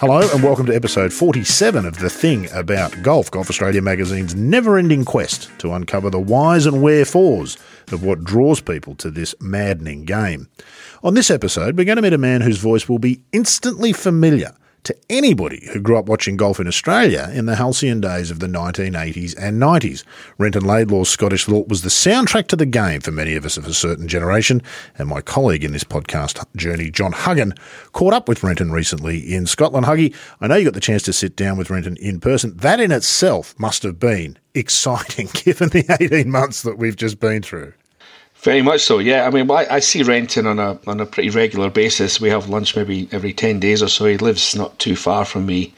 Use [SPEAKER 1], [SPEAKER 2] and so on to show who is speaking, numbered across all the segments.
[SPEAKER 1] Hello and welcome to episode 47 of The Thing About Golf, Golf Australia magazine's never ending quest to uncover the whys and wherefores of what draws people to this maddening game. On this episode, we're going to meet a man whose voice will be instantly familiar to anybody who grew up watching golf in Australia in the halcyon days of the 1980s and 90s. Renton Laidlaw's Scottish Lilt was the soundtrack to the game for many of us of a certain generation, and my colleague in this podcast journey, John Huggan, caught up with Renton recently in Scotland. Huggy, I know you got the chance to sit down with Renton in person. That in itself must have been exciting given the 18 months that we've just been through.
[SPEAKER 2] Very much so, yeah. I mean, I, I see Renton on a on a pretty regular basis. We have lunch maybe every ten days or so. He lives not too far from me,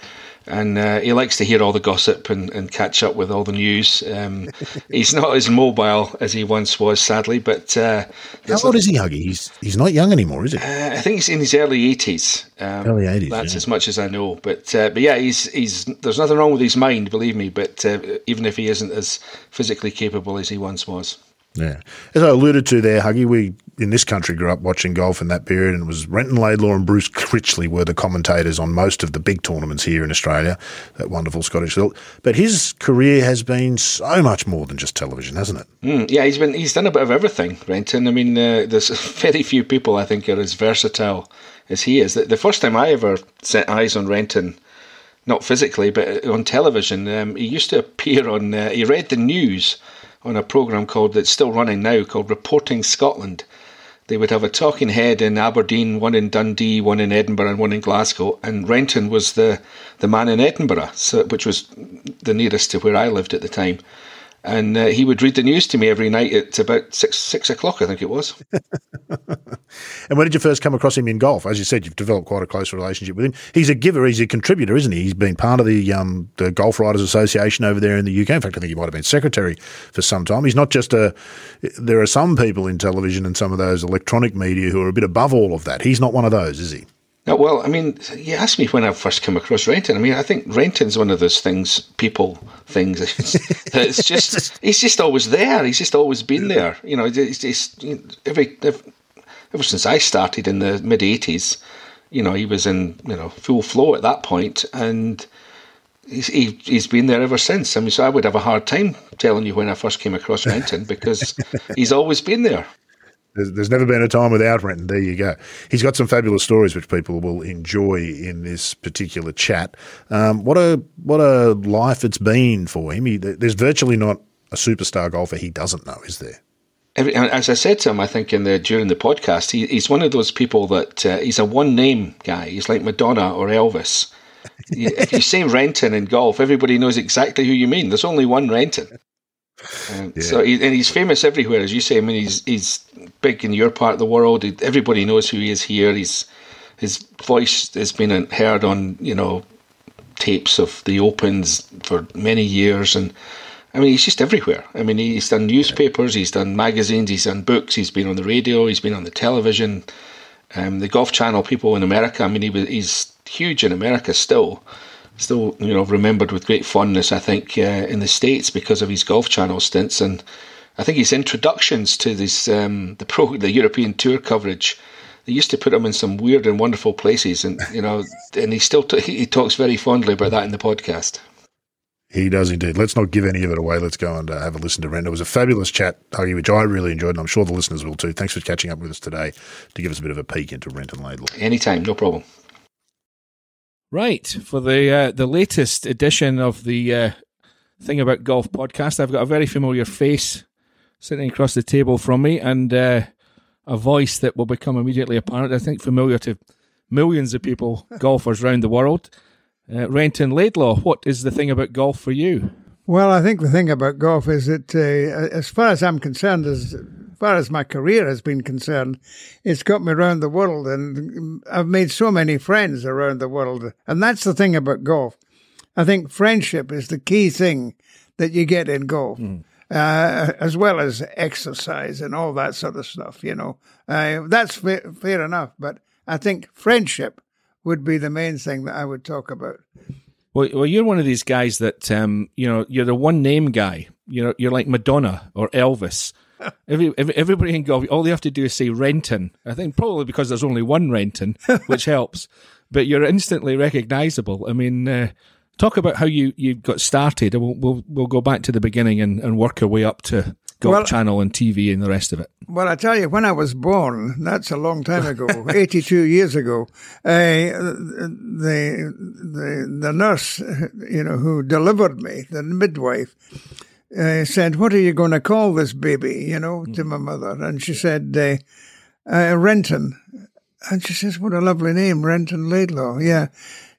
[SPEAKER 2] and uh, he likes to hear all the gossip and, and catch up with all the news. Um, he's not as mobile as he once was, sadly. But uh,
[SPEAKER 1] how old is he, Huggy? He's he's not young anymore, is he?
[SPEAKER 2] Uh, I think he's in his early eighties.
[SPEAKER 1] Um, early eighties.
[SPEAKER 2] That's
[SPEAKER 1] yeah.
[SPEAKER 2] as much as I know. But uh, but yeah, he's he's there's nothing wrong with his mind, believe me. But uh, even if he isn't as physically capable as he once was.
[SPEAKER 1] Yeah. As I alluded to there, Huggy, we in this country grew up watching golf in that period, and it was Renton Laidlaw and Bruce Critchley were the commentators on most of the big tournaments here in Australia, that wonderful Scottish lilt. But his career has been so much more than just television, hasn't it?
[SPEAKER 2] Mm, yeah, he's been he's done a bit of everything, Renton. I mean, uh, there's very few people I think are as versatile as he is. The, the first time I ever set eyes on Renton not physically, but on television. Um, he used to appear on. Uh, he read the news on a program called that's still running now called Reporting Scotland. They would have a talking head in Aberdeen, one in Dundee, one in Edinburgh, and one in Glasgow. And Renton was the the man in Edinburgh, so, which was the nearest to where I lived at the time and uh, he would read the news to me every night at about six six o'clock, I think it was.
[SPEAKER 1] and when did you first come across him in golf? As you said, you've developed quite a close relationship with him. He's a giver, he's a contributor, isn't he? He's been part of the um, the Golf Writers Association over there in the UK. In fact, I think he might have been secretary for some time. He's not just a. There are some people in television and some of those electronic media who are a bit above all of that. He's not one of those, is he?
[SPEAKER 2] No, well, I mean, you asked me when I first came across Renton. I mean, I think Renton's one of those things, people things. It's, just, he's just always there. He's just always been there. You know, it's, it's know, every, ever since I started in the mid '80s, you know, he was in you know full flow at that point, and he's he, he's been there ever since. I mean, so I would have a hard time telling you when I first came across Renton because he's always been there.
[SPEAKER 1] There's, there's, never been a time without Renton. There you go. He's got some fabulous stories which people will enjoy in this particular chat. Um, what a what a life it's been for him. He, there's virtually not a superstar golfer he doesn't know, is there?
[SPEAKER 2] As I said to him, I think in the during the podcast, he, he's one of those people that uh, he's a one name guy. He's like Madonna or Elvis. if you say Renton in golf, everybody knows exactly who you mean. There's only one Renton. Yeah. So he, and he's famous everywhere, as you say. I mean, he's he's big in your part of the world. Everybody knows who he is here. He's his voice has been heard on you know tapes of the Opens for many years, and I mean he's just everywhere. I mean he's done newspapers, he's done magazines, he's done books, he's been on the radio, he's been on the television, um, the Golf Channel. People in America, I mean he was, he's huge in America still still you know remembered with great fondness. I think uh, in the states because of his Golf Channel stints, and I think his introductions to this um, the pro the European tour coverage. They used to put him in some weird and wonderful places, and you know, and he still t- he talks very fondly about that in the podcast.
[SPEAKER 1] He does indeed. Let's not give any of it away. Let's go and uh, have a listen to Ren. It was a fabulous chat, Huggy, which I really enjoyed, and I'm sure the listeners will too. Thanks for catching up with us today to give us a bit of a peek into Renton Laidlaw.
[SPEAKER 2] Anytime, no problem.
[SPEAKER 3] Right for the uh, the latest edition of the uh, thing about golf podcast, I've got a very familiar face sitting across the table from me, and uh, a voice that will become immediately apparent. I think familiar to millions of people, golfers around the world. Uh, Renton Laidlaw, what is the thing about golf for you?
[SPEAKER 4] Well, I think the thing about golf is that, uh, as far as I'm concerned, as far as my career has been concerned, it's got me around the world and I've made so many friends around the world. And that's the thing about golf. I think friendship is the key thing that you get in golf. Mm. Uh, as well as exercise and all that sort of stuff, you know. Uh, that's fa- fair enough, but I think friendship would be the main thing that I would talk about.
[SPEAKER 3] Well, well, you're one of these guys that um, you know you're the one name guy. You know, you're like Madonna or Elvis
[SPEAKER 2] Every, every, everybody in golf, all they have to do is say Renton. I think probably because there's only one Renton, which helps. But you're instantly recognisable. I mean, uh, talk about how you, you got started. We'll, we'll we'll go back to the beginning and, and work our way up to Golf
[SPEAKER 4] Well-
[SPEAKER 2] Channel and TV and the rest of it.
[SPEAKER 4] Well, I tell you, when I was born, that's a long time ago, 82 years ago, uh, the, the, the nurse, you know, who delivered me, the midwife, uh, said, what are you going to call this baby, you know, to my mother? And she said, uh, uh, Renton. And she says, what a lovely name, Renton Laidlaw. Yeah.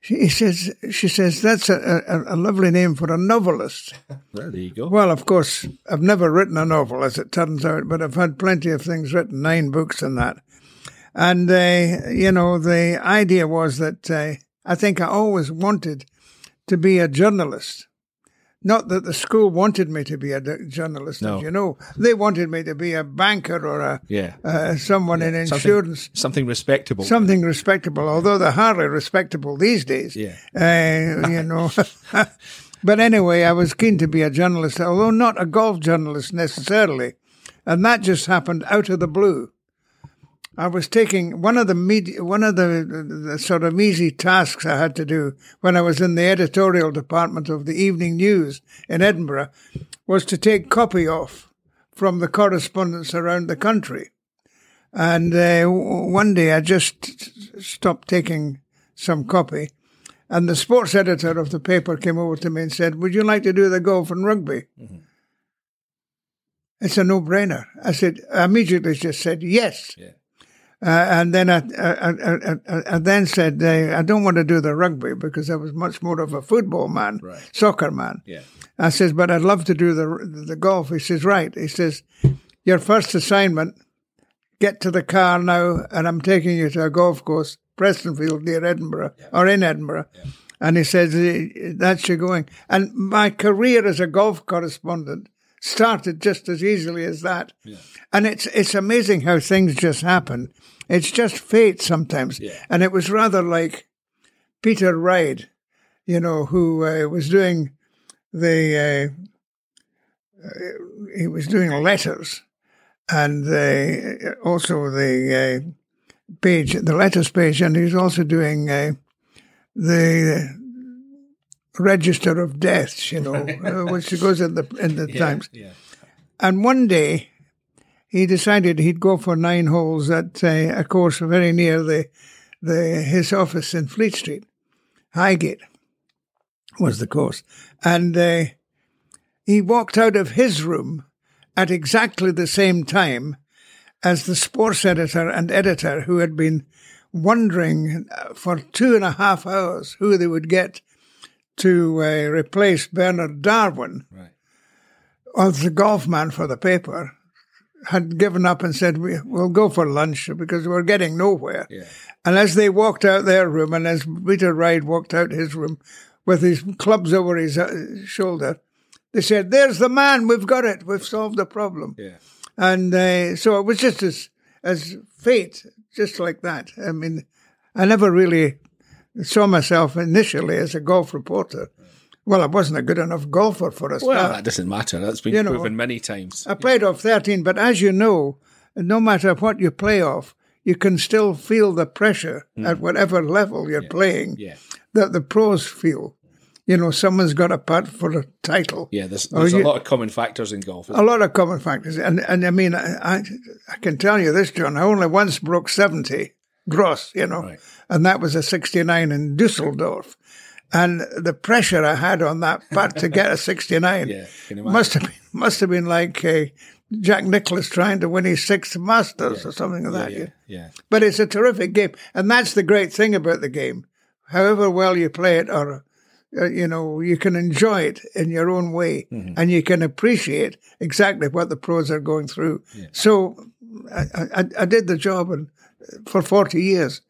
[SPEAKER 4] She, says, she says, that's a, a, a lovely name for a novelist.
[SPEAKER 2] Well, There you go.
[SPEAKER 4] Well, of course, I've never written a novel, as it turns out, but I've had plenty of things written, nine books and that. And, uh, you know, the idea was that uh, I think I always wanted to be a journalist. Not that the school wanted me to be a journalist,
[SPEAKER 2] No.
[SPEAKER 4] as you know. They wanted me to be a banker or a
[SPEAKER 2] Yeah.
[SPEAKER 4] uh, someone in
[SPEAKER 2] Something-
[SPEAKER 4] insurance
[SPEAKER 2] Something respectable.
[SPEAKER 4] something respectable, although they're hardly respectable these days.
[SPEAKER 2] Yeah.
[SPEAKER 4] Uh, you know. but anyway, I was keen to be a journalist, although not a golf journalist necessarily. And that just happened out of the blue. I was taking one of the med- one of the, the, sort of easy tasks I had to do when I was in the editorial department of the Evening News in Edinburgh was to take copy off from the correspondents around the country. And uh, one day I just stopped taking some copy, and the sports editor of the paper came over to me and said, Would you like to do the golf and rugby? It's a no brainer. I said, I immediately just said yes.
[SPEAKER 2] Yeah.
[SPEAKER 4] Uh, and then I, I, I, I, then said, uh, I don't want to do the rugby because I was much more of a football man,
[SPEAKER 2] Right.
[SPEAKER 4] soccer man.
[SPEAKER 2] Yeah.
[SPEAKER 4] I says, but I'd love to do the the golf. He says, right. He says, your first assignment, get to the car now, and I'm taking you to a golf course, Prestonfield near Edinburgh or in Edinburgh. And he says, "Eh, that's your going. And my career as a golf correspondent started just as easily as that. And it's it's amazing how things just happen. It's just fate sometimes.
[SPEAKER 2] Yeah.
[SPEAKER 4] And it was rather like Peter Ryde, you know, who uh, was doing the uh, uh, he was doing letters and uh, also the uh, page, the letters page, and he's also doing uh, the register of deaths, you know, which goes in the in the Times.
[SPEAKER 2] Yeah.
[SPEAKER 4] And one day, he decided he'd go for nine holes at uh, a course very near the the his office in Fleet Street, Highgate was the course, and uh, he walked out of his room at exactly the same time as the sports editor and editor who had been wondering uh, for two and a half hours who they would get to uh, replace Bernard Darwin
[SPEAKER 2] Right.
[SPEAKER 4] was the golf man for the paper, had given up and said, we, We'll go for lunch because we're getting nowhere.
[SPEAKER 2] Yeah.
[SPEAKER 4] And as they walked out their room, and as Peter Wright walked out his room with his clubs over his uh, shoulder, they said, There's the man, we've got it, we've solved the problem.
[SPEAKER 2] Yeah.
[SPEAKER 4] And uh, so it was just as, as fate, just like that. I mean, I never really saw myself initially as a golf reporter. Well, I wasn't a good enough golfer for a start.
[SPEAKER 2] Well, that doesn't matter. That's been
[SPEAKER 4] You know-
[SPEAKER 2] proven many times.
[SPEAKER 4] I played off 13, but as you know, no matter what you play off, you can still feel the pressure at whatever level you're playing
[SPEAKER 2] Mm. Yeah.
[SPEAKER 4] that the pros feel. You know, someone's got a putt for a title.
[SPEAKER 2] Yeah, there's,
[SPEAKER 4] Or
[SPEAKER 2] there's a lot of common factors in golf.
[SPEAKER 4] A lot of common factors. And, and I mean, I, I, I can tell you this, John, I only once broke 70 gross, you know,
[SPEAKER 2] Right.
[SPEAKER 4] and that was a 69 in Dusseldorf. And the pressure I had on that putt to get a 69
[SPEAKER 2] Yeah, can you imagine?
[SPEAKER 4] must have been must have been like uh, Jack Nicklaus trying to win his sixth Masters or something like that.
[SPEAKER 2] yeah, yeah.
[SPEAKER 4] But it's a terrific game, and that's the great thing about the game. However well you play it, or uh, you know, you can enjoy it in your own way,
[SPEAKER 2] Mm-hmm.
[SPEAKER 4] and you can appreciate exactly what the pros are going through. So I, I, I did the job, and for forty years,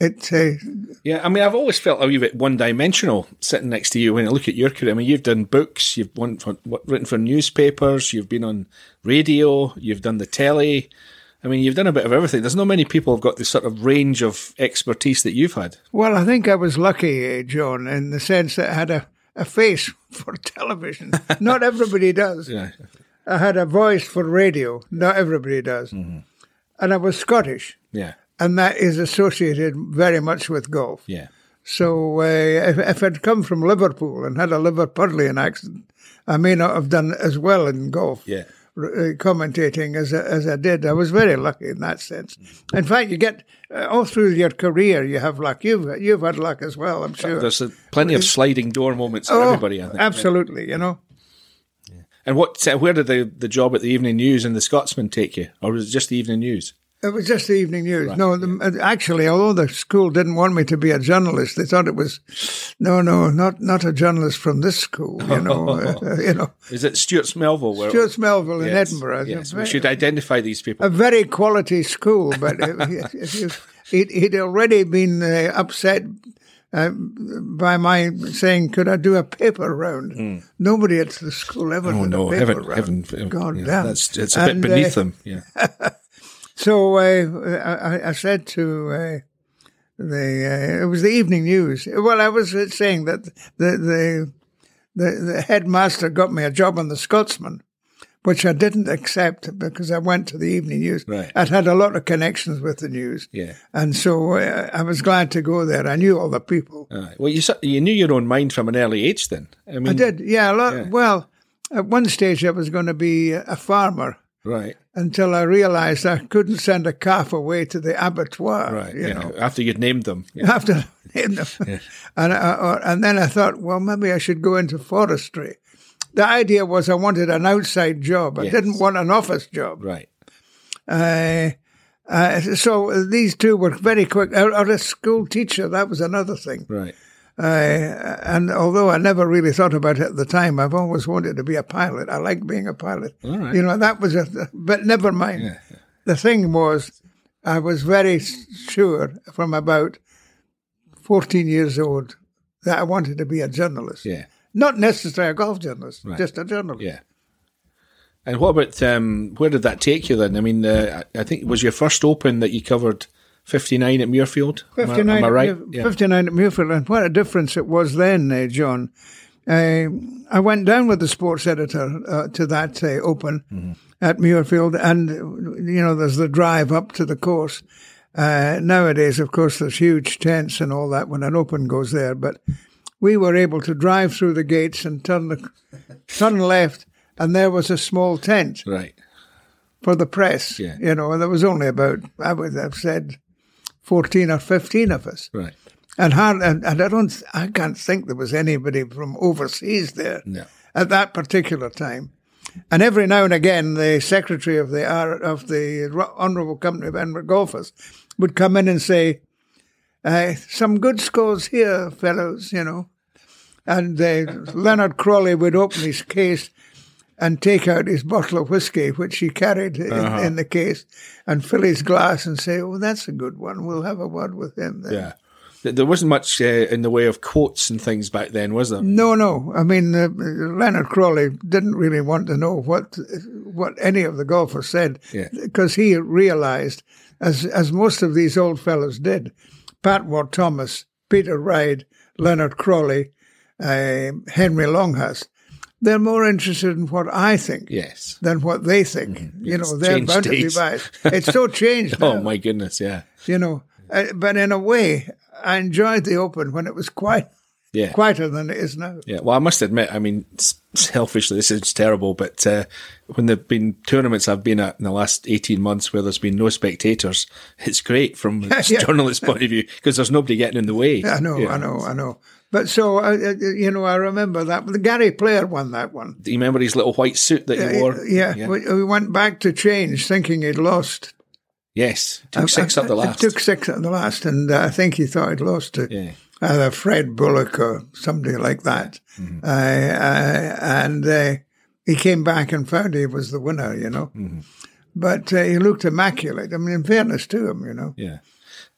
[SPEAKER 4] it. Uh,
[SPEAKER 2] Yeah, I mean, I've always felt a wee bit one dimensional sitting next to you when I look at your career. I mean, you've done books, you've won for, written for newspapers, you've been on radio, you've done the telly. I mean, you've done a bit of everything. There's not many people who've got the sort of range of expertise that you've had.
[SPEAKER 4] well, I think I was lucky, uh, John, in the sense that I had a, a face for television. Not everybody does.
[SPEAKER 2] Yeah.
[SPEAKER 4] I had a voice for radio. Not everybody does. And I was Scottish,
[SPEAKER 2] Yeah.
[SPEAKER 4] And that is associated very much with golf.
[SPEAKER 2] Yeah.
[SPEAKER 4] So uh, if, if I'd come from Liverpool and had a Liverpudlian accent, I may not have done as well in golf.
[SPEAKER 2] Yeah.
[SPEAKER 4] uh, commentating as I, as I did. I was very lucky in that sense. In fact, you get uh, all through your career, you have luck. You've you've had luck as well, I'm sure.
[SPEAKER 2] There's a, plenty of sliding door moments for
[SPEAKER 4] Oh,
[SPEAKER 2] everybody, I think.
[SPEAKER 4] absolutely. You know,
[SPEAKER 2] And what? Uh, where did the, the job at the Evening News and the Scotsman take you, or was it just the Evening News?
[SPEAKER 4] It was just the evening news. No, the, actually, although the school didn't want me to be a journalist, they thought it was no, no, not not a journalist from this school. You know, uh, you know,
[SPEAKER 2] Is it Stewart Melville? Where,
[SPEAKER 4] Stewart Melville in
[SPEAKER 2] Yes,
[SPEAKER 4] Edinburgh.
[SPEAKER 2] Yes,
[SPEAKER 4] A
[SPEAKER 2] we
[SPEAKER 4] very-
[SPEAKER 2] should identify these people.
[SPEAKER 4] a very quality school, but if, if you, he'd, he'd already been uh, upset uh, by my saying, "Could I do a paper round?" Nobody at the school ever
[SPEAKER 2] oh
[SPEAKER 4] did
[SPEAKER 2] no,
[SPEAKER 4] a paper
[SPEAKER 2] heaven,
[SPEAKER 4] round.
[SPEAKER 2] heaven,
[SPEAKER 4] God
[SPEAKER 2] yeah,
[SPEAKER 4] damn.
[SPEAKER 2] that's it's a
[SPEAKER 4] And,
[SPEAKER 2] bit beneath
[SPEAKER 4] uh,
[SPEAKER 2] them. Yeah,
[SPEAKER 4] So I, I said to uh, the uh, it was the evening news. Well, I was saying that the the the, the headmaster got me a job on the Scotsman, which I didn't accept because I went to the evening news.
[SPEAKER 2] Right.
[SPEAKER 4] I'd had a lot of connections with the news.
[SPEAKER 2] yeah.
[SPEAKER 4] And so uh, I was glad to go there. I knew all the people.
[SPEAKER 2] Well, you you knew your own mind from an early age. Then I mean,
[SPEAKER 4] I did, yeah. A lot.
[SPEAKER 2] Yeah.
[SPEAKER 4] Well, at one stage I was going to be a farmer
[SPEAKER 2] right,
[SPEAKER 4] until I realised I couldn't send a calf away to the abattoir.
[SPEAKER 2] right.
[SPEAKER 4] You
[SPEAKER 2] yeah.
[SPEAKER 4] know,
[SPEAKER 2] After you'd named them, yeah.
[SPEAKER 4] after named them. And I, or, and then I thought, well, maybe I should go into forestry. The idea was I wanted an outside job. I
[SPEAKER 2] Yes.
[SPEAKER 4] didn't want an office job.
[SPEAKER 2] right,
[SPEAKER 4] Uh, uh, so these two were very quick. Or, or a school teacher, that was another thing.
[SPEAKER 2] right.
[SPEAKER 4] Uh, and although I never really thought about it at the time, I've always wanted to be a pilot. I like being a pilot.
[SPEAKER 2] Right.
[SPEAKER 4] You know, that was a, but never mind.
[SPEAKER 2] Yeah.
[SPEAKER 4] The thing was, I was very sure from about 14 years old that I wanted to be a journalist.
[SPEAKER 2] Yeah,
[SPEAKER 4] Not necessarily a golf journalist,
[SPEAKER 2] Right.
[SPEAKER 4] just a journalist.
[SPEAKER 2] yeah. And what about um, where did that take you then? I mean, uh, I I think it was your first Open that you covered fifty nine at Muirfield. Am I-
[SPEAKER 4] 59,
[SPEAKER 2] Am I, right?
[SPEAKER 4] at Mu- 59 at Muirfield, and what a difference it was then, uh, John. Uh, I went down with the sports editor uh, to that uh, open
[SPEAKER 2] Mm-hmm.
[SPEAKER 4] at Muirfield, and you know, there's the drive up to the course. Uh, nowadays, of course, there's huge tents and all that when an open goes there, but we were able to drive through the gates and turn the turn left, and there was a small tent
[SPEAKER 2] Right.
[SPEAKER 4] for the press.
[SPEAKER 2] Yeah.
[SPEAKER 4] You know, and there was only about I would have said fourteen or fifteen of us.
[SPEAKER 2] Right.
[SPEAKER 4] And, hard, and, and I don't, I can't think there was anybody from overseas there
[SPEAKER 2] No.
[SPEAKER 4] at that particular time. And every now and again, the secretary of the of the Honourable Company of Edinburgh Golfers would come in and say, uh, "Some good scores here, fellows," you know. And uh, Leonard Crawley would open his case and take out his bottle of whiskey, which he carried in, in the case, and fill his glass and say, "Oh, that's a good one. We'll have a word with him." Then.
[SPEAKER 2] Yeah. There wasn't much uh, in the way of quotes and things back then, was there?
[SPEAKER 4] No, no. I mean, uh, Leonard Crawley didn't really want to know what what any of the golfers said
[SPEAKER 2] Yeah.
[SPEAKER 4] because he realised, as as most of these old fellows did, Pat Ward Thomas, Peter Ryde, Leonard Crawley, uh, Henry Longhurst, they're more interested in what I think
[SPEAKER 2] Yes.
[SPEAKER 4] than what they think. You know, they're bound to be biased. It's so changed. now
[SPEAKER 2] Oh my goodness, yeah.
[SPEAKER 4] you know. Uh, but in a way, I enjoyed the Open when it was quite
[SPEAKER 2] Yeah.
[SPEAKER 4] quieter than it is now.
[SPEAKER 2] Yeah, well, I must admit, I mean, selfishly, this is terrible, but uh, when there've been tournaments I've been at in the last 18 months where there's been no spectators, it's great from a
[SPEAKER 4] Yeah.
[SPEAKER 2] journalist's point of view because there's nobody getting in the way.
[SPEAKER 4] I know,
[SPEAKER 2] Yeah.
[SPEAKER 4] I know, I know. But so, uh, uh, you know, I remember that. The Gary Player won that one.
[SPEAKER 2] Do you remember his little white suit that he wore?
[SPEAKER 4] Uh, Yeah, We, we went back to change thinking he'd lost.
[SPEAKER 2] Yes. Took six
[SPEAKER 4] I-
[SPEAKER 2] up the last.
[SPEAKER 4] took six at the last, and uh, I think he thought he'd lost to
[SPEAKER 2] Yeah.
[SPEAKER 4] either Fred Bullock or somebody like that.
[SPEAKER 2] Mm-hmm.
[SPEAKER 4] Uh, uh, and uh, he came back and found he was the winner, you know.
[SPEAKER 2] Mm-hmm.
[SPEAKER 4] But uh, he looked immaculate. I mean, in fairness to him, you know.
[SPEAKER 2] Yeah.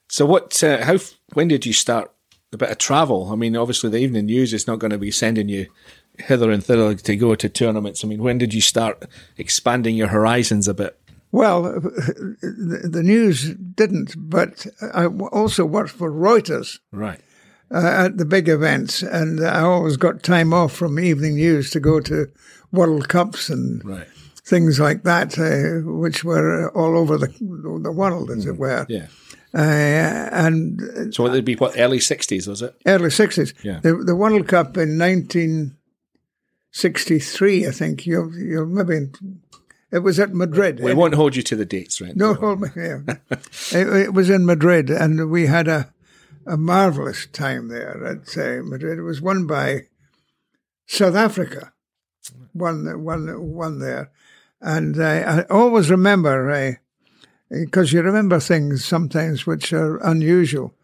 [SPEAKER 2] So what? Uh, how? When did you start a bit of travel? I mean, obviously the evening news is not going to be sending you hither and thither to go to tournaments. I mean, when did you start expanding your horizons a bit?
[SPEAKER 4] Well, the, news didn't, but I also worked for Reuters.
[SPEAKER 2] Right.
[SPEAKER 4] uh, at the big events, and I always got time off from evening news to go to World Cups and
[SPEAKER 2] Right.
[SPEAKER 4] things like that, uh, which were all over the the world, as it were.
[SPEAKER 2] Yeah.
[SPEAKER 4] Uh, and
[SPEAKER 2] So it'd be what early sixties, was it?
[SPEAKER 4] early 60s.
[SPEAKER 2] Yeah.
[SPEAKER 4] The, the World Cup in 1963, I think. You, you maybe it was at Madrid.
[SPEAKER 2] We won't hold you to the dates, right?
[SPEAKER 4] No, hold me here. it, it was in Madrid, and we had a a marvelous time there at uh, Madrid. It was won by South Africa, won won won there, and uh, I always remember uh, because you remember things sometimes which are unusual.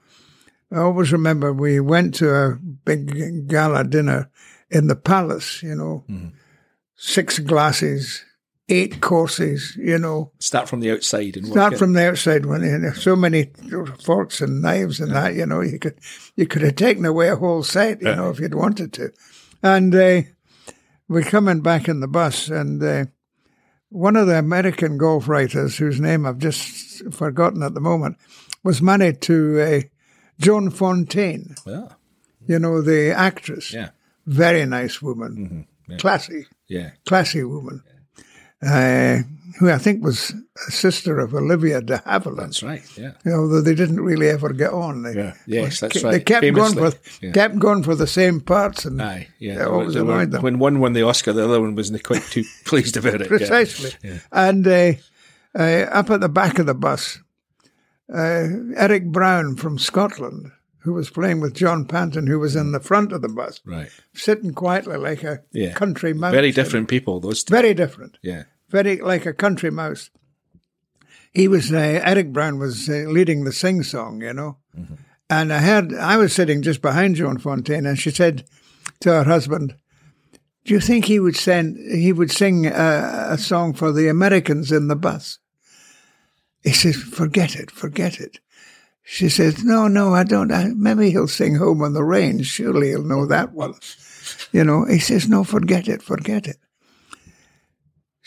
[SPEAKER 4] I always remember we went to a big gala dinner in the palace. You know, six glasses, eight courses. You know.
[SPEAKER 2] Start from the outside and
[SPEAKER 4] Start from the outside when you know, so many forks and knives and that, you know, you could you could have taken away a whole set, you know, if you'd wanted to. And uh, we're coming back in the bus, and uh, one of the American golf writers, whose name I've just forgotten at the moment, was married to uh, Joan Fontaine,
[SPEAKER 2] Yeah.
[SPEAKER 4] you know, the actress.
[SPEAKER 2] Yeah.
[SPEAKER 4] Very nice woman, Mm-hmm. classy
[SPEAKER 2] Yeah.
[SPEAKER 4] classy woman, uh, who I think was a sister of Olivia de Havilland.
[SPEAKER 2] That's right. Yeah.
[SPEAKER 4] Although they didn't really ever get on. They,
[SPEAKER 2] Yeah. Yes, that's
[SPEAKER 4] they
[SPEAKER 2] right.
[SPEAKER 4] kept going
[SPEAKER 2] Famously.
[SPEAKER 4] for
[SPEAKER 2] Yeah.
[SPEAKER 4] kept going for the same parts, and
[SPEAKER 2] Aye, yeah.
[SPEAKER 4] They always
[SPEAKER 2] They were-
[SPEAKER 4] annoyed them.
[SPEAKER 2] When one won the Oscar, the other one wasn't quite too pleased about it. yeah.
[SPEAKER 4] precisely. And uh, uh, up at the back of the bus, uh, Eric Brown from Scotland, who was playing with John Panton, who was in the front of the bus,
[SPEAKER 2] Right.
[SPEAKER 4] sitting quietly like a
[SPEAKER 2] Yeah.
[SPEAKER 4] country mouse.
[SPEAKER 2] Very different people, those two.
[SPEAKER 4] Very different.
[SPEAKER 2] Yeah.
[SPEAKER 4] Very like a country mouse. He was uh, Eric Brown was uh, leading the sing song, you know, and I heard I was sitting just behind Joan Fontaine, and she said to her husband, "Do you think he would send he would sing a, a song for the Americans in the bus?" He says, "Forget it, forget it." She says, "No, no, I don't. I, maybe he'll sing Home on the Range. Surely he'll know that one." You know, he says, "No, forget it, forget it."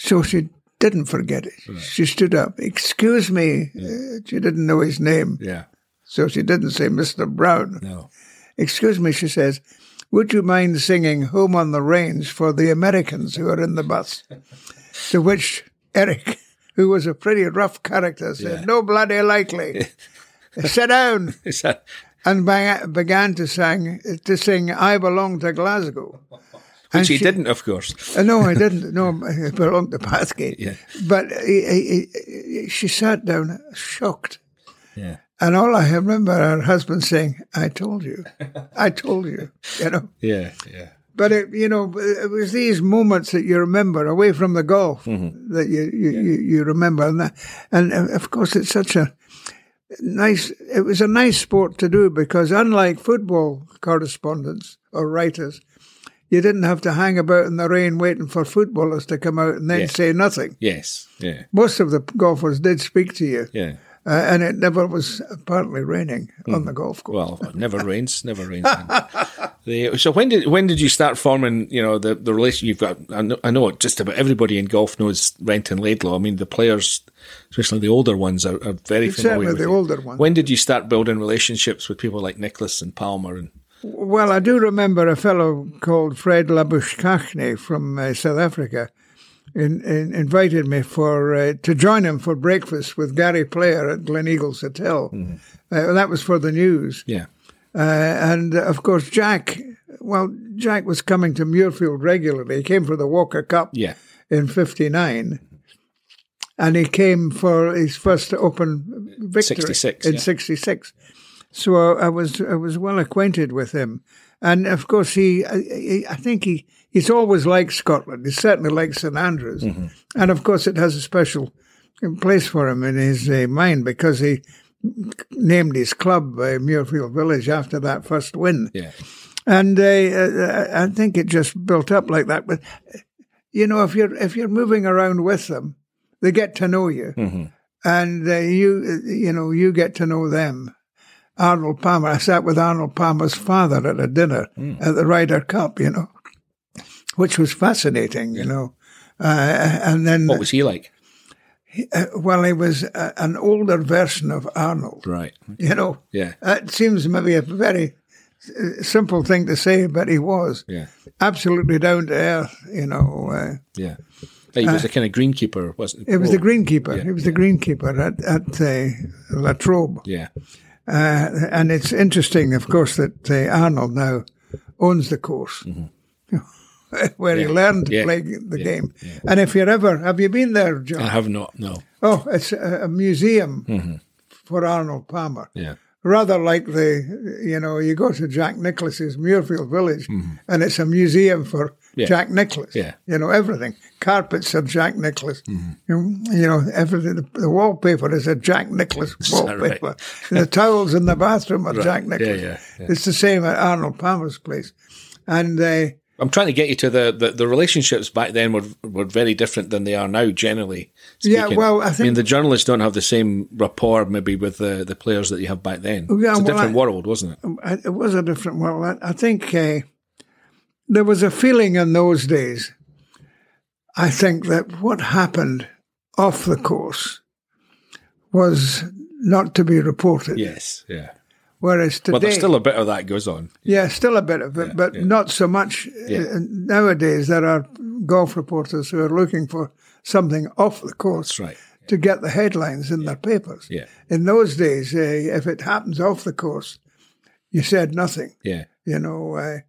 [SPEAKER 4] So she didn't forget it. She stood up. Excuse me. Uh, she didn't know his name.
[SPEAKER 2] Yeah.
[SPEAKER 4] So she didn't say Mr. Brown.
[SPEAKER 2] No.
[SPEAKER 4] Excuse me, she says. Would you mind singing Home on the Range for the Americans who are in the bus? to which Eric, who was a pretty rough character, said,
[SPEAKER 2] Yeah.
[SPEAKER 4] No bloody likely. Sit down. And began to sing, to sing I Belong to Glasgow.
[SPEAKER 2] Which he
[SPEAKER 4] she-
[SPEAKER 2] didn't, of course.
[SPEAKER 4] Uh, no, I didn't. No, it belonged to Bathgate.
[SPEAKER 2] Yeah.
[SPEAKER 4] But he, he, he, she sat down shocked.
[SPEAKER 2] Yeah.
[SPEAKER 4] And all I remember her husband saying, I told you. I told you. You know.
[SPEAKER 2] Yeah. Yeah.
[SPEAKER 4] But it, you know, it was these moments that you remember away from the golf
[SPEAKER 2] Mm-hmm.
[SPEAKER 4] that you, you, you, you remember. And, that, and uh, of course, it's such a nice, it was a nice sport to do because unlike football correspondents or writers, you didn't have to hang about in the rain waiting for footballers to come out and then say nothing.
[SPEAKER 2] Yes. Yeah.
[SPEAKER 4] Most of the golfers did speak to you,
[SPEAKER 2] Yeah.
[SPEAKER 4] uh, and it never was apparently raining on the golf course.
[SPEAKER 2] Well, it never rains, never rains. the, so when did when did you start forming? You know the the relation you've got. I know, I know just about everybody in golf knows Renton Laidlaw. I mean the players, especially the older ones, are, are very familiar.
[SPEAKER 4] Certainly
[SPEAKER 2] with
[SPEAKER 4] the
[SPEAKER 2] you.
[SPEAKER 4] older ones.
[SPEAKER 2] When did you start building relationships with people like Nicklaus and Palmer? And
[SPEAKER 4] Well, I do remember a fellow called Fred Labushkachny from uh, South Africa in, in, invited me for uh, to join him for breakfast with Gary Player at Gleneagles Hotel. Uh, that was for the news.
[SPEAKER 2] yeah,
[SPEAKER 4] Uh, and uh, of course, Jack, well, Jack was coming to Muirfield regularly. He came for the Walker Cup
[SPEAKER 2] yeah,
[SPEAKER 4] in 59. And he came for his first open victory
[SPEAKER 2] 66,
[SPEAKER 4] in
[SPEAKER 2] yeah.
[SPEAKER 4] 66. So I was I was well acquainted with him. And of course, he, I, I think he, he's always liked Scotland. He certainly likes St Andrews.
[SPEAKER 2] Mm-hmm.
[SPEAKER 4] And of course, it has a special place for him in his uh, mind because he named his club uh, Muirfield Village after that first win.
[SPEAKER 2] yeah,
[SPEAKER 4] And uh, uh, I think it just built up like that. But you know, if you're if you're moving around with them, they get to know you, and uh, you you know you get to know them. Arnold Palmer. I sat with Arnold Palmer's father at a dinner at the Ryder Cup. You know, which was fascinating. You know, uh, and then
[SPEAKER 2] what was he like?
[SPEAKER 4] uh, well, he was uh, an older version of Arnold.
[SPEAKER 2] Right.
[SPEAKER 4] You know,
[SPEAKER 2] Yeah.
[SPEAKER 4] it seems maybe a very uh, simple thing to say, but he was
[SPEAKER 2] Yeah.
[SPEAKER 4] absolutely down to earth, you know. Uh,
[SPEAKER 2] Yeah. He was a kind of greenkeeper, wasn't he?
[SPEAKER 4] It was
[SPEAKER 2] Oh,
[SPEAKER 4] the greenkeeper.
[SPEAKER 2] yeah,
[SPEAKER 4] He was the greenkeeper at at uh, Latrobe.
[SPEAKER 2] Yeah.
[SPEAKER 4] Uh, and it's interesting, of course, that uh, Arnold now owns the course where he learned to
[SPEAKER 2] Mm-hmm. Yeah.
[SPEAKER 4] play the
[SPEAKER 2] Yeah.
[SPEAKER 4] game. And if you're ever, have you been there, John?
[SPEAKER 2] I have not, no.
[SPEAKER 4] Oh, it's a, a museum
[SPEAKER 2] Mm-hmm.
[SPEAKER 4] for Arnold Palmer.
[SPEAKER 2] Yeah.
[SPEAKER 4] Rather like the, you know, you go to Jack Nicklaus's Muirfield Village and it's a museum for
[SPEAKER 2] Mm-hmm. Yeah.
[SPEAKER 4] Jack Nicklaus.
[SPEAKER 2] Yeah.
[SPEAKER 4] You know, everything. Carpets are Jack Nicklaus. You, know, you know, everything. The, the wallpaper is a Jack Nicklaus
[SPEAKER 2] that right?
[SPEAKER 4] wallpaper. the towels in the bathroom are Jack
[SPEAKER 2] Yeah,
[SPEAKER 4] Nicklaus.
[SPEAKER 2] yeah, yeah.
[SPEAKER 4] It's the same at Arnold Palmer's place. And uh,
[SPEAKER 2] I'm trying to get you to the, the, the relationships back then were were very different than they are now. Generally,
[SPEAKER 4] Yeah, well, I
[SPEAKER 2] mean the journalists don't have the same rapport maybe with the, the players that you have back then.
[SPEAKER 4] Yeah,
[SPEAKER 2] it's a
[SPEAKER 4] well,
[SPEAKER 2] different
[SPEAKER 4] I-
[SPEAKER 2] world, wasn't it?
[SPEAKER 4] It was a different world. I, I think uh, there was a feeling in those days. I think that what happened off the course was not to be reported.
[SPEAKER 2] Yes, yeah.
[SPEAKER 4] Whereas today,
[SPEAKER 2] Well, there's still a bit of that goes on.
[SPEAKER 4] yeah, still a bit of it, but not so much.
[SPEAKER 2] Yeah.
[SPEAKER 4] Uh, Nowadays, there are golf reporters who are looking for something off the course
[SPEAKER 2] right.
[SPEAKER 4] to get the headlines in their papers.
[SPEAKER 2] Yeah.
[SPEAKER 4] In those days, uh, if it happens off the course, you said nothing.
[SPEAKER 2] Yeah,
[SPEAKER 4] You know, uh,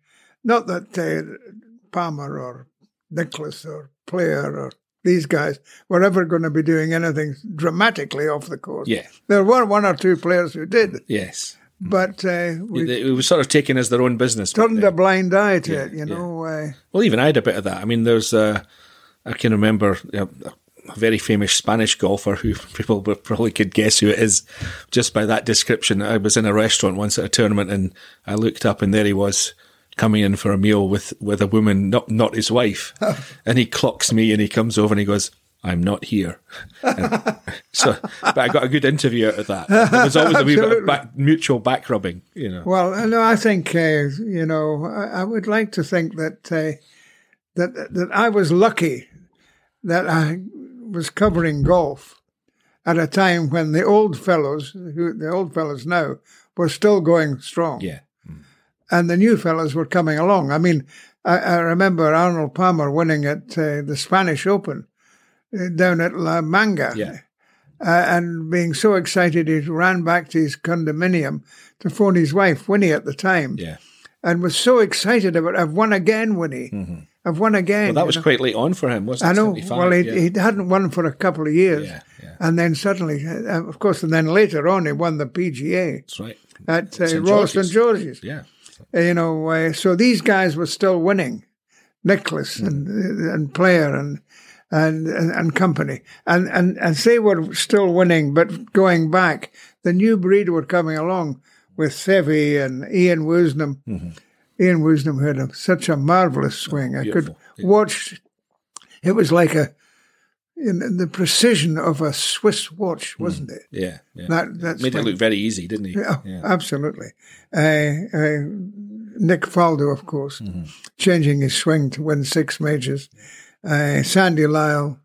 [SPEAKER 4] not that uh, Palmer or Nicklaus or Player or these guys were ever going to be doing anything dramatically off the course.
[SPEAKER 2] Yeah.
[SPEAKER 4] There were one or two players who did,
[SPEAKER 2] yes.
[SPEAKER 4] but uh, we
[SPEAKER 2] It, was sort of taken as their own business.
[SPEAKER 4] turned a blind eye to it, you know. Uh,
[SPEAKER 2] Well, even I had a bit of that. I mean, there's, uh, I can remember know, a very famous Spanish golfer who people probably could guess who it is just by that description. I was in a restaurant once at a tournament and I looked up and there he was coming in for a meal with, with a woman, not, not his wife. and he clocks me and he comes over and he goes, I'm not here. And so, but I got a good interview out of that. There was always a wee bit of back, mutual back rubbing, you know.
[SPEAKER 4] well, no, I think uh, you know. I, I would like to think that uh, that that I was lucky that I was covering golf at a time when the old fellows, who the old fellows now, were still going strong.
[SPEAKER 2] Yeah.
[SPEAKER 4] And the new fellows were coming along. I mean, I, I remember Arnold Palmer winning at uh, the Spanish Open uh, down at La Manga.
[SPEAKER 2] Yeah.
[SPEAKER 4] Uh, and being so excited, he ran back to his condominium to phone his wife, Winnie, at the time,
[SPEAKER 2] Yeah.
[SPEAKER 4] and was so excited about, I've won again, Winnie. I've won again.
[SPEAKER 2] Mm-hmm. Well, that was
[SPEAKER 4] know.
[SPEAKER 2] quite late on for him, wasn't it?
[SPEAKER 4] I know.
[SPEAKER 2] 75?
[SPEAKER 4] Well, he,
[SPEAKER 2] yeah.
[SPEAKER 4] he hadn't won for a couple of years.
[SPEAKER 2] Yeah, yeah.
[SPEAKER 4] And then suddenly, uh, of course, and then later on, he won the PGA
[SPEAKER 2] That's right.
[SPEAKER 4] at uh,
[SPEAKER 2] St.
[SPEAKER 4] Royal St. George's.
[SPEAKER 2] Yeah.
[SPEAKER 4] You know, uh, so these guys were still winning, Nicklaus
[SPEAKER 2] Hmm.
[SPEAKER 4] and and Player and and and, and company, and and as they were still winning, but going back, the new breed were coming along with Seve and Ian Woosnam.
[SPEAKER 2] Mm-hmm.
[SPEAKER 4] Ian Woosnam had a, such a marvelous swing. I could
[SPEAKER 2] Beautiful, yeah.
[SPEAKER 4] watch. It was like a in the precision of a Swiss watch, wasn't it?
[SPEAKER 2] Yeah. yeah.
[SPEAKER 4] That that's
[SPEAKER 2] Made it look very easy, didn't he?
[SPEAKER 4] yeah, absolutely. Uh, uh, Nick Faldo, of course, changing his swing to win six majors. Uh, Sandy Lyle,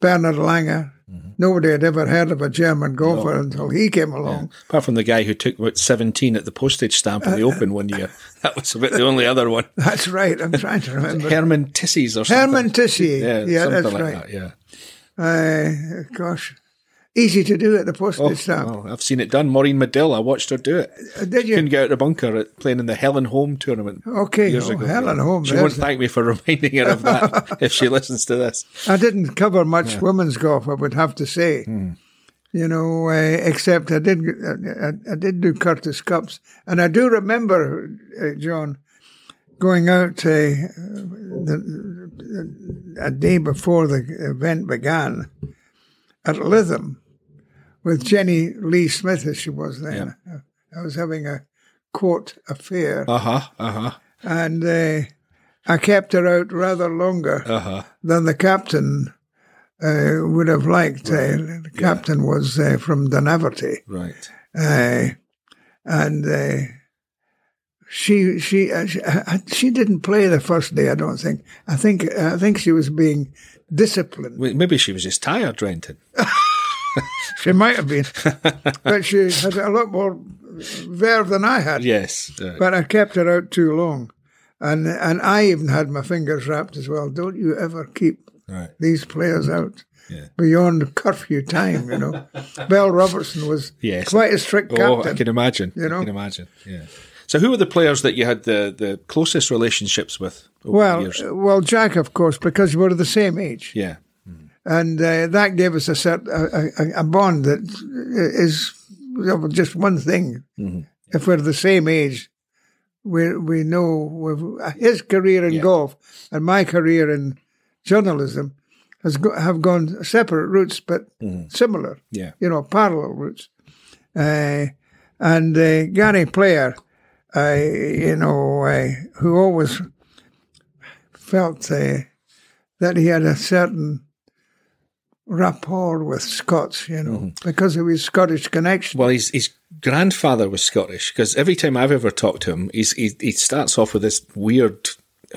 [SPEAKER 4] Bernard Langer. Nobody had ever heard of a German golfer until he came along.
[SPEAKER 2] Apart from the guy who took about 17 at the postage stamp in the
[SPEAKER 4] Uh,
[SPEAKER 2] Open one year. That was about the only other one.
[SPEAKER 4] That's right. I'm trying to remember.
[SPEAKER 2] Herman Tissies or something.
[SPEAKER 4] Herman Tissy.
[SPEAKER 2] Yeah,
[SPEAKER 4] Yeah,
[SPEAKER 2] something
[SPEAKER 4] that's
[SPEAKER 2] like
[SPEAKER 4] right.
[SPEAKER 2] that, yeah.
[SPEAKER 4] Uh, gosh, easy to do at the postage
[SPEAKER 2] Oh,
[SPEAKER 4] stamp.
[SPEAKER 2] well, I've seen it done. Maureen Madill, I watched her do it.
[SPEAKER 4] Uh, Did you?
[SPEAKER 2] Couldn't get out of the bunker at playing in the Helen Holm tournament.
[SPEAKER 4] Okay,
[SPEAKER 2] years
[SPEAKER 4] oh,
[SPEAKER 2] ago.
[SPEAKER 4] Helen Holm,
[SPEAKER 2] She won't
[SPEAKER 4] the-
[SPEAKER 2] thank me for reminding her of that if she listens to this.
[SPEAKER 4] I didn't cover much women's golf, I would have to say.
[SPEAKER 2] Hmm.
[SPEAKER 4] You know, uh, except I did, I, I, I did do Curtis Cups, and I do remember, uh, John, going out uh, the, a day before the event began at Lytham with Jenny Lee Smith, as she was then. I was having a court affair,
[SPEAKER 2] Uh huh, uh huh,
[SPEAKER 4] and uh, I kept her out rather longer
[SPEAKER 2] uh huh.
[SPEAKER 4] than the captain uh, would have liked. Uh, the captain was uh, from Dunaverty,
[SPEAKER 2] Right.
[SPEAKER 4] uh, and uh, she she uh, she, uh, she didn't play the first day. I don't think. I think I think she was being disciplined.
[SPEAKER 2] Well, Maybe she was just tired, Renton.
[SPEAKER 4] She might have been, but she had a lot more verve than I had.
[SPEAKER 2] Yes. uh,
[SPEAKER 4] But I kept her out too long, and and I even had my fingers wrapped as well. Don't you ever keep
[SPEAKER 2] Right.
[SPEAKER 4] these players out
[SPEAKER 2] Yeah.
[SPEAKER 4] beyond curfew time. You know, Belle Robertson was
[SPEAKER 2] Yes.
[SPEAKER 4] quite a strict captain.
[SPEAKER 2] Oh, I can imagine.
[SPEAKER 4] You know?
[SPEAKER 2] I can imagine. Yeah. So, who were the players that you had the, the closest relationships with over the
[SPEAKER 4] well,
[SPEAKER 2] years?
[SPEAKER 4] well, Jack, of course, because we were the same age.
[SPEAKER 2] Yeah.
[SPEAKER 4] and uh, that gave us a, set, a, a, a bond that is just one thing.
[SPEAKER 2] Mm-hmm.
[SPEAKER 4] If we're the same age, we we know we've, his career in
[SPEAKER 2] Yeah.
[SPEAKER 4] golf and my career in journalism has go, have gone separate routes, but similar.
[SPEAKER 2] Mm-hmm. Yeah.
[SPEAKER 4] you know, parallel routes. Uh, and uh, Gary Player, uh, you know, uh, who always felt uh, that he had a certain rapport with Scots, you know, because of his Scottish connection.
[SPEAKER 2] Well, his his grandfather was Scottish because every time I've ever talked to him, he's, he he starts off with this weird,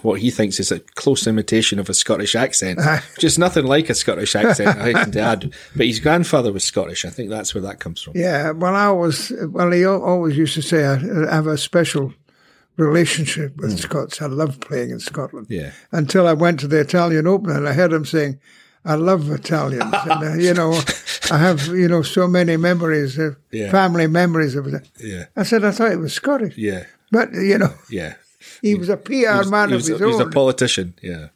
[SPEAKER 2] what he thinks is a close imitation of a Scottish accent, just nothing like a Scottish accent. I to add, but his grandfather was Scottish. I think that's where that comes from.
[SPEAKER 4] Yeah, well, I was, well, he always used to say, I have a special relationship with Scots. I love playing in Scotland.
[SPEAKER 2] Yeah.
[SPEAKER 4] Until I went to the Italian Open and I heard him saying, I love Italians. and, uh, you know, I have, you know, so many memories, of
[SPEAKER 2] Yeah.
[SPEAKER 4] family memories of it.
[SPEAKER 2] Yeah,
[SPEAKER 4] I said, I thought it was Scottish.
[SPEAKER 2] yeah,
[SPEAKER 4] But, you know,
[SPEAKER 2] yeah.
[SPEAKER 4] He was a PR
[SPEAKER 2] was,
[SPEAKER 4] man of his
[SPEAKER 2] he was a politician. Yeah,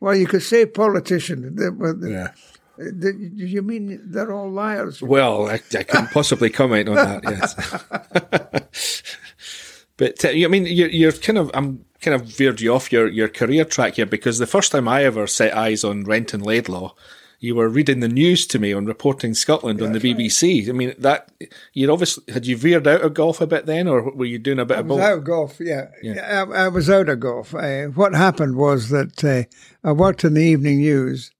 [SPEAKER 4] well, you could say politician.
[SPEAKER 2] Yeah.
[SPEAKER 4] that- You mean they're all liars?
[SPEAKER 2] Well, I, I couldn't possibly comment on that. Yes, but uh, I mean, you're, you're kind of I'm kind of veered you off your, your career track here because the first time I ever set eyes on Renton Laidlaw, you were reading the news to me on reporting Scotland on the BBC. I mean, that you obviously had you veered out of golf a bit then, or were you doing a bit of
[SPEAKER 4] I was
[SPEAKER 2] both?
[SPEAKER 4] out of golf, yeah. yeah. I, I was out of golf. Uh, what happened was that uh, I worked in the evening news,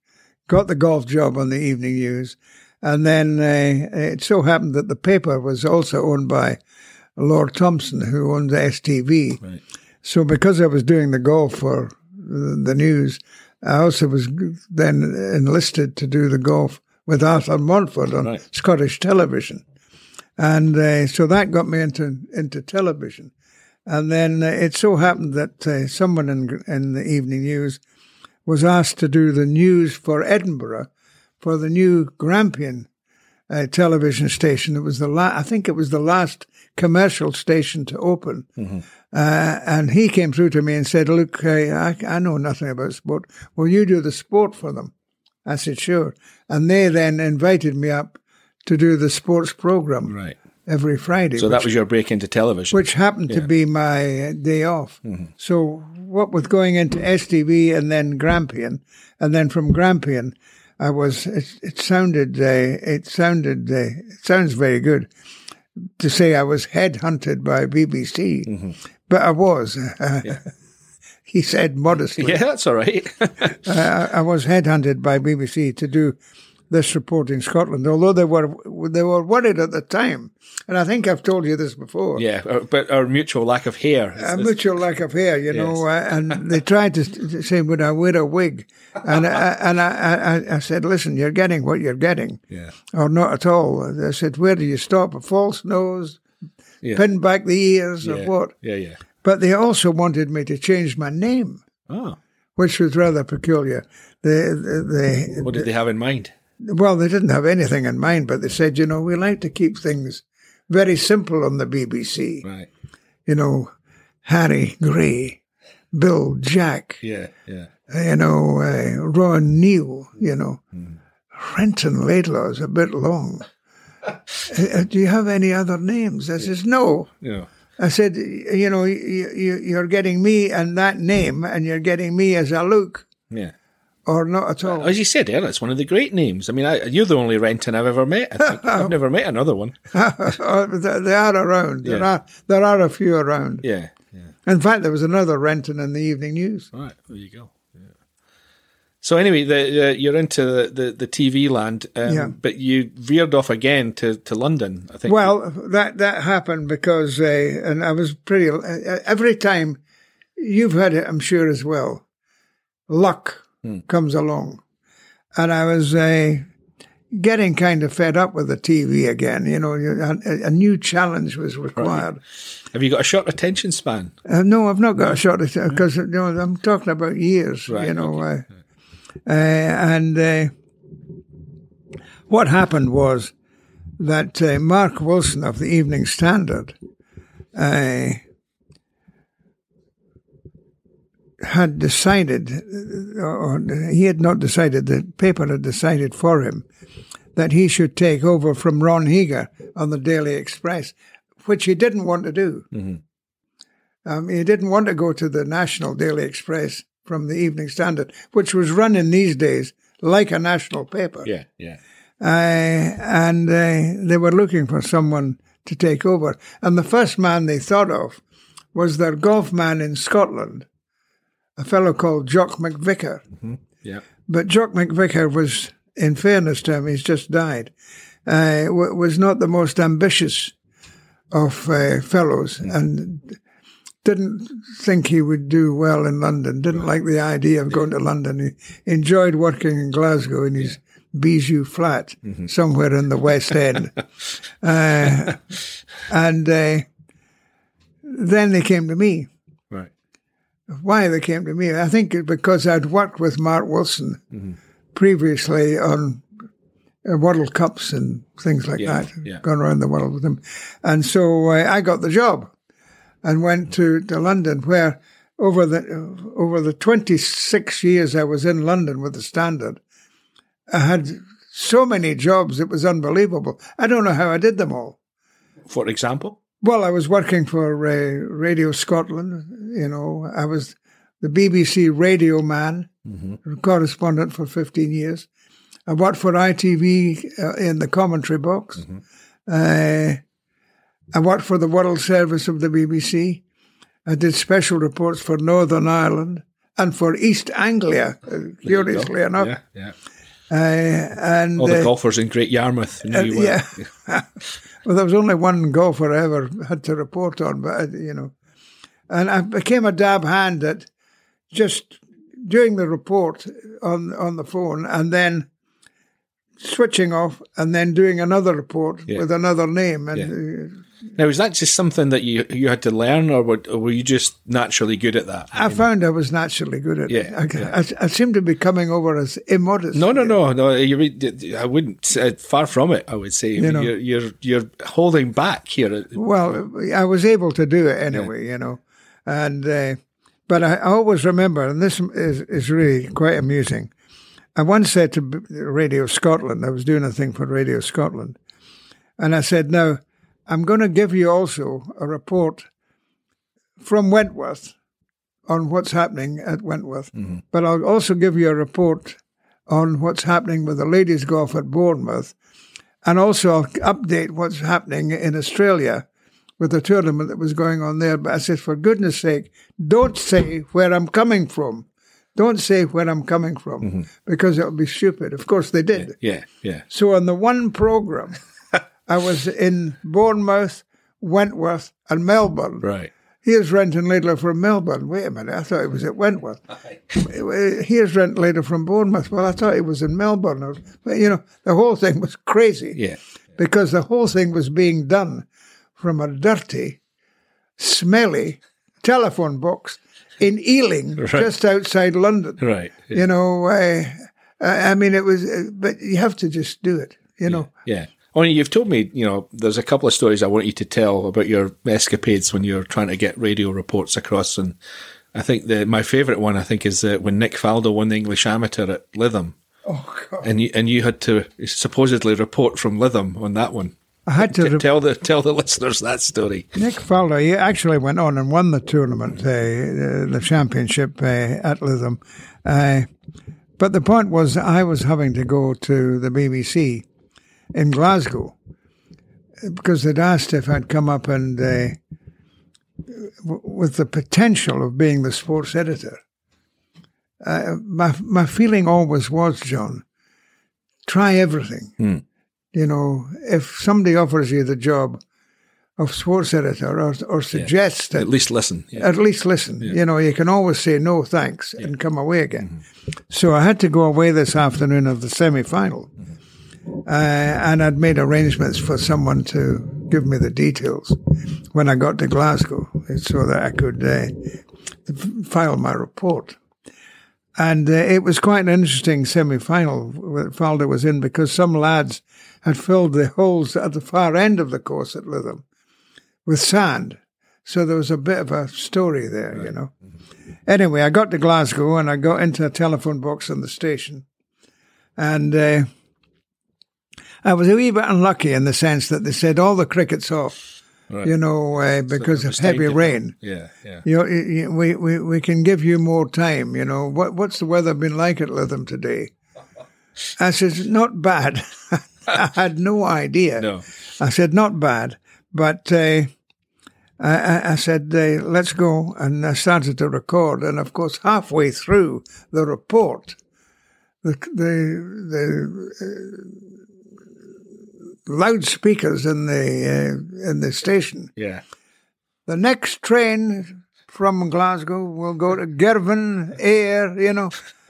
[SPEAKER 4] got the golf job on the evening news, and then uh, it so happened that the paper was also owned by Lord Thomson, who owned the STV.
[SPEAKER 2] Right.
[SPEAKER 4] So because I was doing the golf for the news, I also was then enlisted to do the golf with Arthur Montford on
[SPEAKER 2] Right.
[SPEAKER 4] Scottish television. And uh, so that got me into into television. And then uh, it so happened that uh, someone in, in the evening news was asked to do the news for Edinburgh for the new Grampian uh, television station. It was the la- I think it was the last commercial station to open. Uh, and he came through to me and said, "Look, uh, I, I know nothing about sport. Will you do the sport for them?" I said, "Sure." And they then invited me up to do the sports program
[SPEAKER 2] Right.
[SPEAKER 4] every Friday.
[SPEAKER 2] So that was your break into television.
[SPEAKER 4] which happened to be my day off. So what with going into STV and then Grampian, and then from Grampian, I was. It, it sounded. Uh, it sounded. Uh, it sounds very good to say I was headhunted by BBC, but I was. Uh, He said modestly.
[SPEAKER 2] yeah, that's all right.
[SPEAKER 4] I, I was headhunted by BBC to do this report in Scotland, although they were they were worried at the time, and I think I've told you this before.
[SPEAKER 2] yeah, uh, but our mutual lack of hair. is-
[SPEAKER 4] a
[SPEAKER 2] is-
[SPEAKER 4] mutual lack of hair, you know, uh, and they tried to, to say, "Would I wear a wig?" And I, and I, I, I said, "Listen, you're getting what you're getting,
[SPEAKER 2] yeah,
[SPEAKER 4] or not at all." I said, "Where do you stop? A false nose,
[SPEAKER 2] yeah,
[SPEAKER 4] pin back the ears,
[SPEAKER 2] yeah,
[SPEAKER 4] or what?"
[SPEAKER 2] Yeah, yeah.
[SPEAKER 4] But they also wanted me to change my name,
[SPEAKER 2] Oh,
[SPEAKER 4] which was rather peculiar. They, they,
[SPEAKER 2] what did they have in mind?
[SPEAKER 4] well, they didn't have anything in mind, but they said, you know, we like to keep things very simple on the BBC.
[SPEAKER 2] Right.
[SPEAKER 4] You know, Harry Gray, Bill Jack,
[SPEAKER 2] Yeah, yeah.
[SPEAKER 4] you know, uh, Ron Neal, you know. Renton Laidlaw is a bit long. Uh, do you have any other names? I says, no.
[SPEAKER 2] Yeah.
[SPEAKER 4] I said, you know, you, you, you're getting me and that name, and you're getting me as a look,
[SPEAKER 2] Yeah.
[SPEAKER 4] or not at all.
[SPEAKER 2] As you said earlier, it's one of the great names. I mean, I, you're the only Renton I've ever met. I. I've never met another one.
[SPEAKER 4] they they are around. There
[SPEAKER 2] Yeah.
[SPEAKER 4] are there are a few around.
[SPEAKER 2] Yeah. Yeah.
[SPEAKER 4] In fact, there was another Renton in the Evening News.
[SPEAKER 2] All right. There you go. So anyway, the, uh, you're into the, the, the TV land, um,
[SPEAKER 4] Yeah.
[SPEAKER 2] but you veered off again to, to London. I think.
[SPEAKER 4] Well, that that happened because, uh, and I was pretty. Uh, every time you've had it, I'm sure as well. Luck comes along, and I was uh, getting kind of fed up with the TV again. You know, a, a new challenge was required.
[SPEAKER 2] have you got a short attention span?
[SPEAKER 4] Uh, no, I've not got a shot at because you know I'm talking about years.
[SPEAKER 2] Right,
[SPEAKER 4] you know, uh, Uh, and uh, what happened was that uh, Mark Wilson of the Evening Standard uh, had decided, or he had not decided, the paper had decided for him that he should take over from Ron Heager on the Daily Express, which he didn't want to do.
[SPEAKER 2] Mm-hmm.
[SPEAKER 4] Um, he didn't want to go to the National Daily Express from the Evening Standard, which was run in these days like a national paper.
[SPEAKER 2] Yeah, yeah.
[SPEAKER 4] Uh, and uh, they were looking for someone to take over. And the first man they thought of was their golf man in Scotland, a fellow called Jock MacVicar.
[SPEAKER 2] Yeah.
[SPEAKER 4] But Jock MacVicar was, in fairness to him, he's just died, uh, was not the most ambitious of uh, fellows and didn't think he would do well in London, didn't like the idea of going to London. He enjoyed working in Glasgow in his Bijou flat somewhere in the West End. uh, and uh, then they came to me
[SPEAKER 2] Right.
[SPEAKER 4] why they came to me. I think because I'd worked with Mark Wilson previously on uh, World Cups and things like
[SPEAKER 2] Yeah,
[SPEAKER 4] that,
[SPEAKER 2] yeah.
[SPEAKER 4] gone around the world with him. And so uh, I got the job and went to, to London where over the over the 26 years I was in London with the Standard, I had so many jobs, it was unbelievable. I don't know how I did them all.
[SPEAKER 2] For example?
[SPEAKER 4] Well, I was working for uh, Radio Scotland. You know, I was the BBC radio man, correspondent for 15 years. I worked for ITV uh, in the commentary box. Uh, I worked for the World Service of the BBC. I did special reports for Northern Ireland and for East Anglia, uh, curiously enough.
[SPEAKER 2] Yeah, yeah.
[SPEAKER 4] Uh, and
[SPEAKER 2] All the
[SPEAKER 4] uh,
[SPEAKER 2] golfers in Great Yarmouth. knew
[SPEAKER 4] uh,
[SPEAKER 2] you
[SPEAKER 4] yeah. well, there was only one golfer I ever had to report on, but uh, you know, and I became a dab hand at just doing the report on on the phone and then switching off and then doing another report
[SPEAKER 2] Yeah.
[SPEAKER 4] with another name and. Uh,
[SPEAKER 2] Now, is that just something that you you had to learn, or were, or were you just naturally good at that?
[SPEAKER 4] I found I was naturally good at
[SPEAKER 2] Yeah,
[SPEAKER 4] it. I, I, I seem to be coming over as immodest.
[SPEAKER 2] No, no, no, no. You, I wouldn't. say- Far from it. I would say
[SPEAKER 4] You know.
[SPEAKER 2] you're, you're you're holding back here.
[SPEAKER 4] Well, I was able to do it anyway, you know, and uh, but I always remember, and this is is really quite amusing. I once said to Radio Scotland, I was doing a thing for Radio Scotland, and I said, "Now, I'm going to give you also a report from Wentworth on what's happening at Wentworth, mm-hmm. but I'll also give you a report on what's happening with the ladies' golf at Bournemouth." And also, I'll update what's happening in Australia with the tournament that was going on there. But I said, for goodness sake, don't say where I'm coming from. Don't say where I'm coming from mm-hmm. because it'll be stupid. Of course, they did.
[SPEAKER 2] Yeah, yeah.
[SPEAKER 4] So on the one program, I was in Bournemouth, Wentworth, and Melbourne.
[SPEAKER 2] Right.
[SPEAKER 4] Here's Renton Laidlaw from Melbourne. Wait a minute, I thought it was at Wentworth. Here's Renton Laidlaw from Bournemouth. Well, I thought it was in Melbourne. But, you know, the whole thing was crazy
[SPEAKER 2] Yeah.
[SPEAKER 4] because the whole thing was being done from a dirty, smelly telephone box in Ealing, just outside London.
[SPEAKER 2] Right.
[SPEAKER 4] You know, uh, I I mean, it was, uh, but you have to just do it, you know.
[SPEAKER 2] Yeah. Only you've told me, you know, there's a couple of stories I want you to tell about your escapades when you're trying to get radio reports across. And I think the my favourite one, I think, is uh, when Nick Faldo won the English Amateur at Lytham.
[SPEAKER 4] Oh, God.
[SPEAKER 2] And you, and you had to supposedly report from Lytham on that one.
[SPEAKER 4] I had to.
[SPEAKER 2] T-
[SPEAKER 4] re-
[SPEAKER 2] tell the tell the listeners that story.
[SPEAKER 4] Nick Faldo, he actually went on and won the tournament, uh, uh, the championship uh, at Lytham. Uh, but the point was, I was having to go to the BBC in Glasgow because they'd asked if I'd come up and uh, w- with the potential of being the sports editor. Uh, my my feeling always was, John, try everything. You know, if somebody offers you the job of sports editor or, or suggests that
[SPEAKER 2] At least listen. Yeah.
[SPEAKER 4] at least listen. You know, you can always say no thanks and come away again. So I had to go away this afternoon of the semi final. Uh, and I'd made arrangements for someone to give me the details when I got to Glasgow so that I could uh, file my report. And uh, it was quite an interesting semi final that Faldo was in because some lads had filled the holes at the far end of the course at Lytham with sand. So there was a bit of a story there, you know. Anyway, I got to Glasgow and I got into a telephone box in the station. And uh, I was a wee bit unlucky in the sense that they said all the cricket's off. Right. You know, uh, because so of heavy rain.
[SPEAKER 2] Yeah, yeah.
[SPEAKER 4] You know, we, we, we can give you more time. You know, what what's the weather been like at Lytham today? I said, not bad. I had no idea.
[SPEAKER 2] No.
[SPEAKER 4] I said, not bad. But uh, I, I, said, uh, let's go. And I started to record. And of course, halfway through the report, the, the, the uh, loudspeakers in the, uh, in the station.
[SPEAKER 2] Yeah.
[SPEAKER 4] The next train from Glasgow will go to Girvan, Ayr, you know.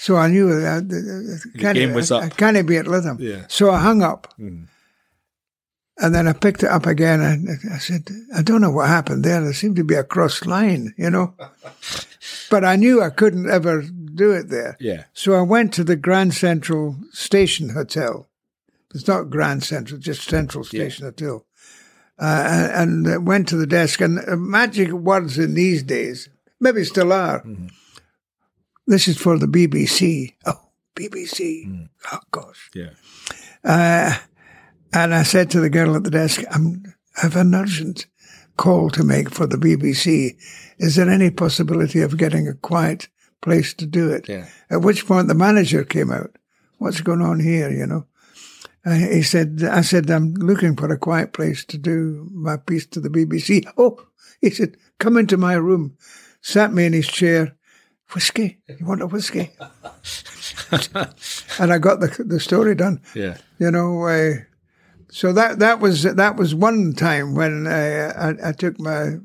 [SPEAKER 4] So I knew that
[SPEAKER 2] game was up.
[SPEAKER 4] I can't be at Lytham.
[SPEAKER 2] Yeah.
[SPEAKER 4] So I hung up. Mm. And then I picked it up again and I said, I don't know what happened there. There seemed to be a cross line, you know. but I knew I couldn't ever do it there.
[SPEAKER 2] Yeah.
[SPEAKER 4] So I went to the Grand Central Station Hotel. It's not Grand Central, just Central Station yeah. Hotel. Uh, and, went to the desk. And uh, magic words in these days, maybe still are. Mm-hmm. This is for the BBC. Oh, BBC. Mm. Oh, gosh.
[SPEAKER 2] Yeah.
[SPEAKER 4] Uh, and I said to the girl at the desk, I'm, I have an urgent call to make for the BBC. Is there any possibility of getting a quiet place to do it?
[SPEAKER 2] Yeah.
[SPEAKER 4] At which point the manager came out. What's going on here, you know? Uh, he said, I said, I'm looking for a quiet place to do my piece to the BBC. Oh, he said, come into my room. Sat me in his chair. Whiskey? You want a whiskey? and I got the the story done.
[SPEAKER 2] Yeah.
[SPEAKER 4] You know, uh, so that that was that was one time when uh, I, I, took my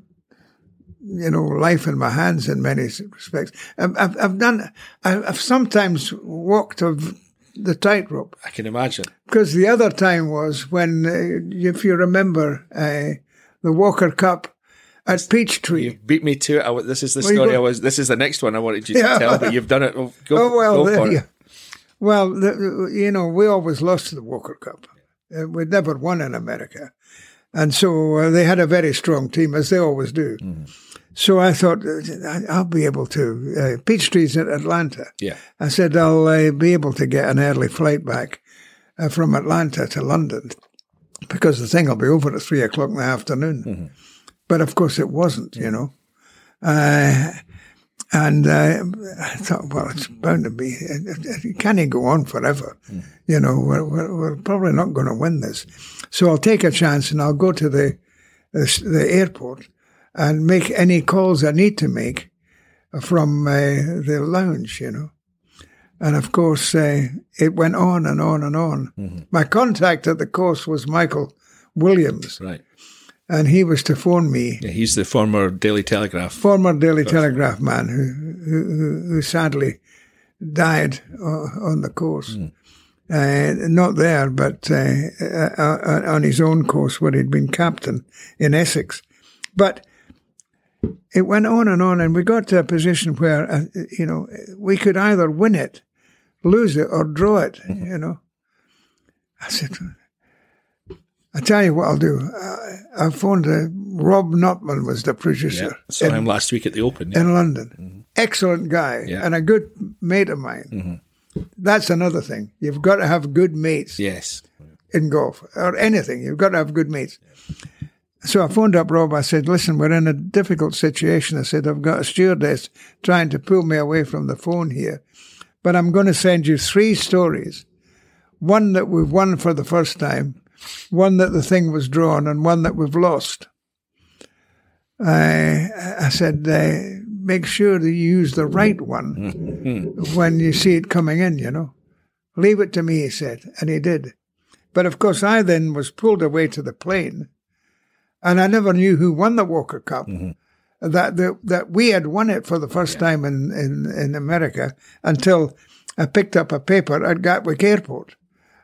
[SPEAKER 4] you know life in my hands in many respects. I've, I've, I've done. I've sometimes walked of the tightrope.
[SPEAKER 2] I can imagine
[SPEAKER 4] because the other time was when, uh, if you remember, uh, the Walker Cup at Peachtree.
[SPEAKER 2] You beat me to it. I, this is the well, story I was. This is the next one I wanted you to yeah. tell, but you've done it. Well, go, oh well, go for the, it.
[SPEAKER 4] Well, the, you know, we always lost the Walker Cup. Uh, we'd never won in America. And so uh, they had a very strong team, as they always do. Mm. So I thought, uh, I'll be able to. Uh, Peachtree's in Atlanta.
[SPEAKER 2] Yeah.
[SPEAKER 4] I said, I'll uh, be able to get an early flight back uh, from Atlanta to London because the thing will be over at three o'clock in the afternoon. Mm-hmm. But of course it wasn't, you know. Uh, and uh, I thought, well, it's bound to be. It, can't go on forever. Mm. You know, we're, we're, we're, probably not going to win this. So I'll take a chance and I'll go to the, the, the airport and make any calls I need to make from uh, the lounge, you know. And of course, uh, it went on and on and on. Mm-hmm. My contact at the course was Michael Williams.
[SPEAKER 2] Right
[SPEAKER 4] and he was to phone me.
[SPEAKER 2] Yeah, he's the former Daily Telegraph.
[SPEAKER 4] Former Daily Telegraph man who, who, who sadly died on the course. Mm. Uh, not there, but uh, uh, on his own course where he'd been captain in Essex. But it went on and on, and we got to a position where, uh, you know, we could either win it, lose it, or draw it, mm-hmm. you know. I said, I tell you what I'll do. I, I phoned uh, Rob Notman was the producer.
[SPEAKER 2] Yeah, saw in, him last week at the Open yeah.
[SPEAKER 4] in London. Mm-hmm. Excellent guy yeah. and a good mate of mine. Mm-hmm. That's another thing. You've got to have good mates.
[SPEAKER 2] Yes.
[SPEAKER 4] In golf or anything, you've got to have good mates. So I phoned up Rob. I said, "Listen, we're in a difficult situation." I said, "I've got a stewardess trying to pull me away from the phone here, but I'm going to send you three stories. One that we've won for the first time." one that the thing was drawn and one that we've lost. I, I said, uh, make sure that you use the right one when you see it coming in, you know. Leave it to me, he said, and he did. But of course, I then was pulled away to the plane, and I never knew who won the Walker Cup. Mm-hmm. That, that that we had won it for the first yeah. time in, in, in America until I picked up a paper at Gatwick Airport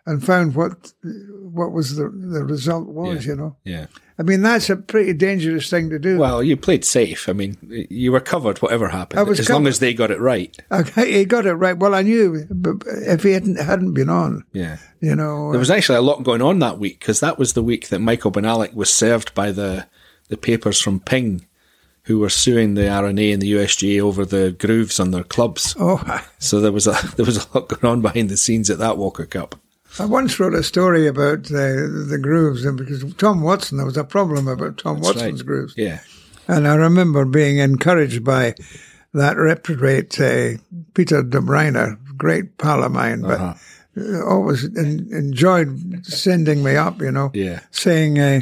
[SPEAKER 4] and found what what was the the result was.
[SPEAKER 2] Yeah.
[SPEAKER 4] You know,
[SPEAKER 2] Yeah.
[SPEAKER 4] I mean that's a pretty dangerous thing to do.
[SPEAKER 2] Well, you played safe. I mean, you were covered whatever happened,
[SPEAKER 4] I was
[SPEAKER 2] as long as they got it right.
[SPEAKER 4] Okay, he got it right. Well, I knew, but if he hadn't hadn't been on,
[SPEAKER 2] Yeah.
[SPEAKER 4] you know,
[SPEAKER 2] There was uh, actually a lot going on that week because that was the week that Michael Bonallack was served by the the papers from Ping, who were suing the R&A and the USGA over the grooves on their clubs.
[SPEAKER 4] oh,
[SPEAKER 2] So there was a there was a lot going on behind the scenes at that Walker Cup.
[SPEAKER 4] I once wrote a story about the the grooves, and because Tom Watson, there was a problem about Tom
[SPEAKER 2] That's
[SPEAKER 4] Watson's
[SPEAKER 2] right.
[SPEAKER 4] grooves,
[SPEAKER 2] Yeah,
[SPEAKER 4] and I remember being encouraged by that reprobate uh, Peter Dobereiner, great pal of mine, but
[SPEAKER 2] Uh-huh.
[SPEAKER 4] uh, always en- enjoyed sending me up, you know,
[SPEAKER 2] yeah,
[SPEAKER 4] saying, uh,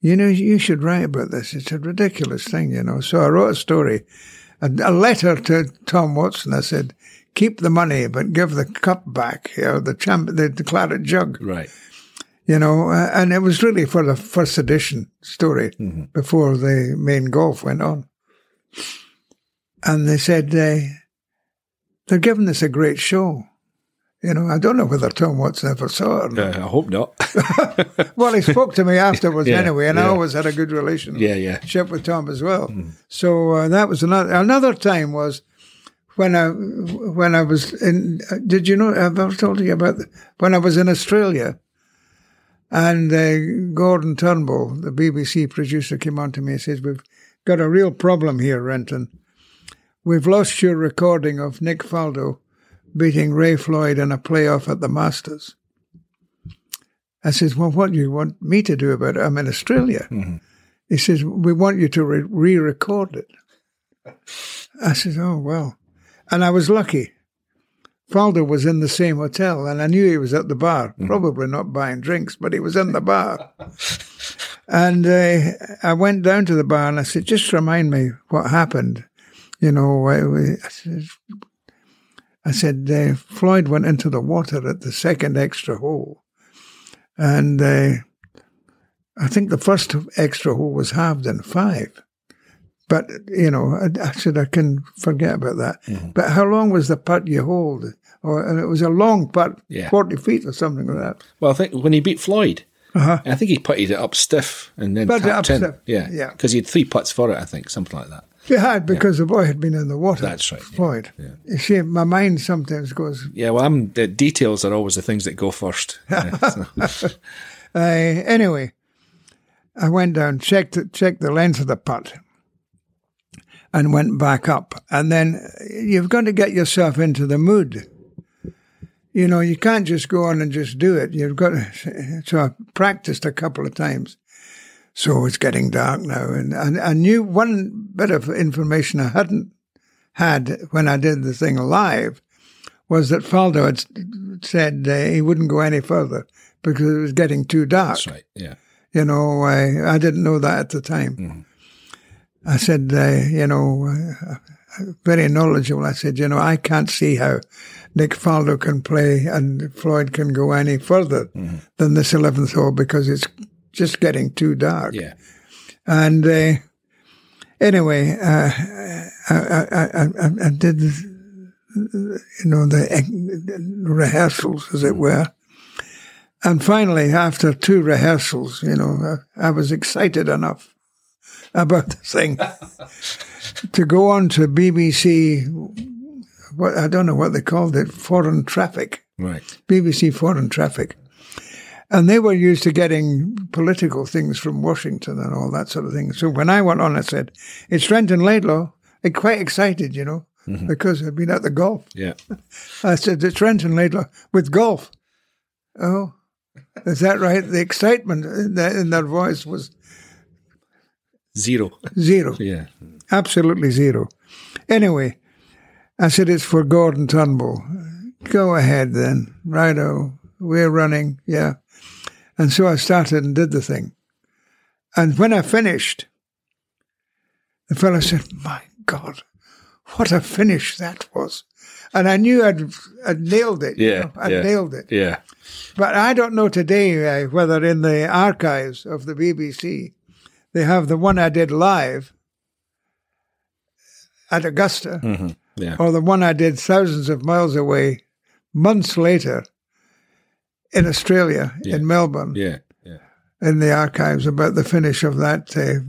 [SPEAKER 4] you know, you should write about this. It's a ridiculous thing, you know. So I wrote a story, a, a letter to Tom Watson. I said, keep the money, but give the cup back, you know, the champ, the, the claret jug,
[SPEAKER 2] right.
[SPEAKER 4] you know. And it was really for the first edition story before the main golf went on. And they said, uh, they're giving us a great show. You know, I don't know whether Tom Watson ever saw it. or not.
[SPEAKER 2] Uh, I hope not.
[SPEAKER 4] Well, he spoke to me afterwards
[SPEAKER 2] Yeah,
[SPEAKER 4] anyway, and I always had a good relationship
[SPEAKER 2] yeah, yeah,
[SPEAKER 4] with Tom as well. So uh, that was another another time was when I when I was in. Did you know? I've told you about the, when I was in Australia, and uh, Gordon Turnbull, the BBC producer, came on to me and says, "We've got a real problem here, Renton. We've lost your recording of Nick Faldo beating Ray Floyd in a playoff at the Masters." I says, "Well, what do you want me to do about it? I'm in Australia." He says, "We want you to re- re-record it." I said, "Oh well," and I was lucky. Faldo was in the same hotel, and I knew he was at the bar, probably not buying drinks, but he was in the bar. and uh, I went down to the bar and I said, "Just remind me what happened." You know, I, I said, I said uh, Floyd went into the water at the second extra hole, and uh, I think the first extra hole was halved in five. But you know, I, I said I can forget about that.
[SPEAKER 2] Mm-hmm.
[SPEAKER 4] But how long was the putt you hold? Or and it was a long putt,
[SPEAKER 2] Yeah.
[SPEAKER 4] forty feet or something like that.
[SPEAKER 2] Well, I think when he beat Floyd,
[SPEAKER 4] Uh-huh.
[SPEAKER 2] I think he putted it up stiff and then
[SPEAKER 4] Putted it
[SPEAKER 2] tapped
[SPEAKER 4] up
[SPEAKER 2] in.
[SPEAKER 4] stiff.
[SPEAKER 2] Yeah,
[SPEAKER 4] Yeah.
[SPEAKER 2] because he had three putts for it. I think something like that.
[SPEAKER 4] He had because the boy had been in the water.
[SPEAKER 2] That's right,
[SPEAKER 4] Floyd.
[SPEAKER 2] yeah.
[SPEAKER 4] You see, my mind sometimes goes.
[SPEAKER 2] Yeah, well, I'm the details are always the things that go first.
[SPEAKER 4] Uh, anyway, I went down, checked checked the length of the putt, and went back up. And then you've got to get yourself into the mood. You know, you can't just go on and just do it. You've got to. So I practiced a couple of times. So it's getting dark now, and I, I knew one bit of information I hadn't had when I did the thing live was that Faldo had said uh, he wouldn't go any further because it was getting too dark.
[SPEAKER 2] that's right. Yeah,
[SPEAKER 4] You know, I, I didn't know that at the time. I said, uh, you know, uh, very knowledgeable. I said, you know, I can't see how Nick Faldo can play and Floyd can go any further than this 11th hole because it's just getting too dark.
[SPEAKER 2] yeah,
[SPEAKER 4] And uh, anyway, uh, I, I, I, I, did, you know, the rehearsals, as it were. And finally, after two rehearsals, you know, I was excited enough about the thing to go on to BBC. What I don't know what they called it, foreign traffic.
[SPEAKER 2] right.
[SPEAKER 4] BBC Foreign Traffic. And they were used to getting political things from Washington and all that sort of thing. So when I went on, I said, it's Renton Laidlaw. I'm quite excited, you know, mm-hmm. because I've been at the golf.
[SPEAKER 2] Yeah,
[SPEAKER 4] I said, it's Renton Laidlaw with golf. Oh, is that right? The excitement in their, in their voice was
[SPEAKER 2] zero.
[SPEAKER 4] zero.
[SPEAKER 2] Yeah,
[SPEAKER 4] Absolutely zero. Anyway, I said, it's for Gordon Turnbull. Go ahead then. Righto. We're running. Yeah. And so I started and did the thing. And when I finished, the fellow said, My God, what a finish that was. And I knew I'd, I'd nailed it. you
[SPEAKER 2] Yeah,
[SPEAKER 4] know, I'd
[SPEAKER 2] yeah.
[SPEAKER 4] nailed it.
[SPEAKER 2] yeah,
[SPEAKER 4] But I don't know today uh, whether in the archives of the BBC they have the one I did live at Augusta
[SPEAKER 2] hmm yeah.
[SPEAKER 4] or the one I did thousands of miles away months later in Australia,
[SPEAKER 2] Yeah.
[SPEAKER 4] in Melbourne,
[SPEAKER 2] Yeah. Yeah.
[SPEAKER 4] in the archives about the finish of that uh,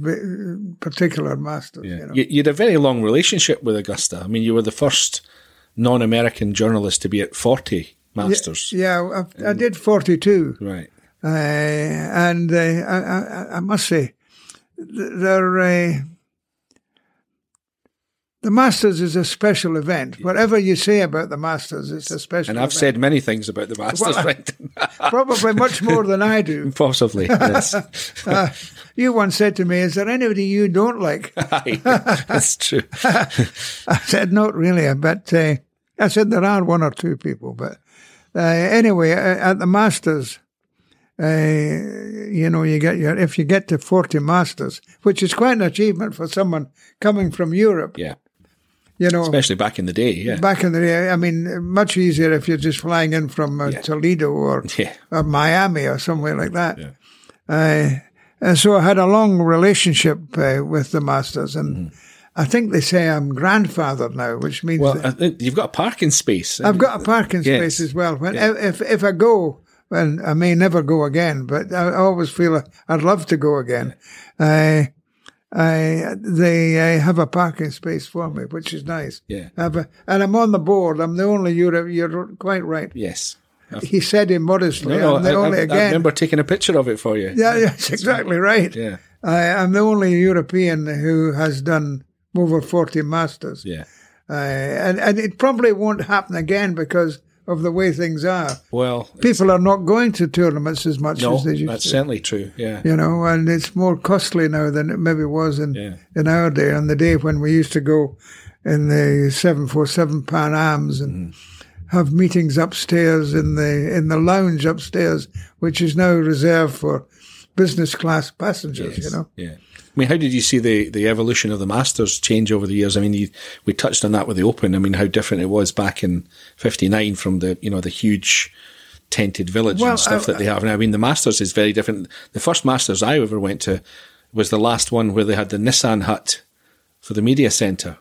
[SPEAKER 4] particular Masters.
[SPEAKER 2] Yeah.
[SPEAKER 4] You know.
[SPEAKER 2] You, had a very long relationship with Augusta. I mean, you were the first non-American journalist to be at 40 Masters.
[SPEAKER 4] Yeah, I, I did 42.
[SPEAKER 2] Right.
[SPEAKER 4] Uh, and uh, I, I, I must say, they're, uh, the Masters is a special event. Whatever you say about the Masters, it's a special event.
[SPEAKER 2] And I've
[SPEAKER 4] event.
[SPEAKER 2] said many things about the Masters,
[SPEAKER 4] Well,
[SPEAKER 2] right?
[SPEAKER 4] Probably much more than I do.
[SPEAKER 2] Possibly, yes.
[SPEAKER 4] Uh, you once said to me, Is there anybody you don't like?
[SPEAKER 2] Aye, That's true.
[SPEAKER 4] I said, Not really. But uh, I said, There are one or two people. But uh, anyway, uh, at the Masters, uh, you know, you get your, if you get to 40 Masters, which is quite an achievement for someone coming from Europe,
[SPEAKER 2] Yeah.
[SPEAKER 4] you know.
[SPEAKER 2] Especially back in the day, yeah.
[SPEAKER 4] Back in the day, I mean, much easier if you're just flying in from uh,
[SPEAKER 2] Yeah.
[SPEAKER 4] Toledo or,
[SPEAKER 2] Yeah.
[SPEAKER 4] or Miami or somewhere like that.
[SPEAKER 2] Yeah.
[SPEAKER 4] Uh, and so I had a long relationship uh, with the Masters, and I think they say I'm grandfather now, which means
[SPEAKER 2] Well, you've got a parking space.
[SPEAKER 4] I've got a parking
[SPEAKER 2] Yes.
[SPEAKER 4] space as well. When
[SPEAKER 2] Yeah.
[SPEAKER 4] if if I go, and I may never go again, but I always feel I'd love to go again. I, I, they uh, have a parking space for me, which is nice.
[SPEAKER 2] Yeah.
[SPEAKER 4] A, and I'm on the board. I'm the only Europe. You're quite right.
[SPEAKER 2] Yes.
[SPEAKER 4] He said immodestly.
[SPEAKER 2] No, no,
[SPEAKER 4] I'm the
[SPEAKER 2] I,
[SPEAKER 4] only
[SPEAKER 2] I, I remember taking a picture of it for you.
[SPEAKER 4] yeah, that's exactly right.
[SPEAKER 2] Yeah.
[SPEAKER 4] I, I'm the only European who has done over 40 masters.
[SPEAKER 2] Yeah.
[SPEAKER 4] Uh, and, and it probably won't happen again because of the way things are.
[SPEAKER 2] Well,
[SPEAKER 4] People are not going to tournaments as much
[SPEAKER 2] no,
[SPEAKER 4] as they used to.
[SPEAKER 2] that's certainly true. Yeah.
[SPEAKER 4] You know, and it's more costly now than it maybe was in,
[SPEAKER 2] Yeah.
[SPEAKER 4] in our day, on the day when we used to go in the 747 Pan Ams and
[SPEAKER 2] Mm-hmm.
[SPEAKER 4] have meetings upstairs in the in the lounge upstairs, which is now reserved for business class passengers, you know.
[SPEAKER 2] Yeah. I mean, how did you see the, the evolution of the Masters change over the years? I mean, you, we touched on that with the Open. I mean, how different it was back in '59 from the you know the huge tented village
[SPEAKER 4] Well,
[SPEAKER 2] and stuff
[SPEAKER 4] I-
[SPEAKER 2] that they have now. I mean, the Masters is very different. The first Masters I ever went to was the last one where they had the Nissen hut for the media centre.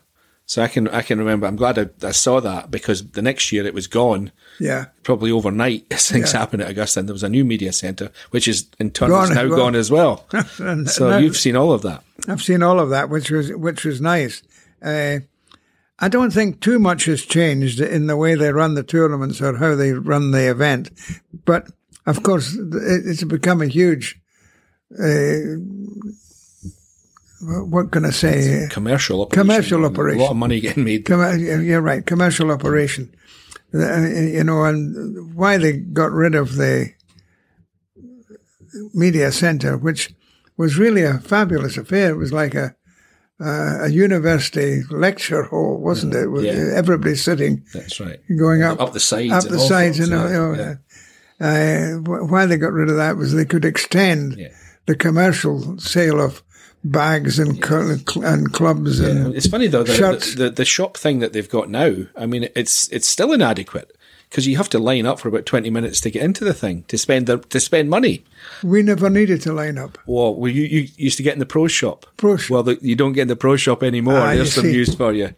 [SPEAKER 2] So I can I can remember. I'm glad I, I saw that because the next year it was gone
[SPEAKER 4] Yeah.
[SPEAKER 2] probably overnight things
[SPEAKER 4] Yeah.
[SPEAKER 2] happened at Augusta and there was a new media centre which is in turn
[SPEAKER 4] Gone
[SPEAKER 2] is now
[SPEAKER 4] well.
[SPEAKER 2] gone as well.
[SPEAKER 4] And
[SPEAKER 2] so
[SPEAKER 4] that-
[SPEAKER 2] you've seen all of that.
[SPEAKER 4] I've seen all of that, which was which was nice. Uh, I don't think too much has changed in the way they run the tournaments or how they run the event, but of course it's become a huge. Uh, what can I say?
[SPEAKER 2] Commercial operation.
[SPEAKER 4] Commercial
[SPEAKER 2] A lot of money getting made.
[SPEAKER 4] Com- you're right, commercial operation. Uh, you know, and why they got rid of the media center, which was really a fabulous affair. It was like a uh, a university lecture hall, wasn't it? With
[SPEAKER 2] Yeah.
[SPEAKER 4] everybody sitting,
[SPEAKER 2] That's right.
[SPEAKER 4] going up,
[SPEAKER 2] Up the sides.
[SPEAKER 4] up the sides, and you know,
[SPEAKER 2] yeah.
[SPEAKER 4] uh, why they got rid of that was they could extend
[SPEAKER 2] Yeah.
[SPEAKER 4] the commercial sale of bags and cl- and clubs and
[SPEAKER 2] It's funny though, the, the, the, the shop thing that they've got now, I mean, it's it's still inadequate because you have to line up for about 20 minutes to get into the thing, to spend the, to spend money.
[SPEAKER 4] we never needed to line up.
[SPEAKER 2] Well, well you, you used to get in the pro shop.
[SPEAKER 4] Pro shop.
[SPEAKER 2] Well, the, you don't get in the pro shop anymore.
[SPEAKER 4] Ah,
[SPEAKER 2] There's some news for you.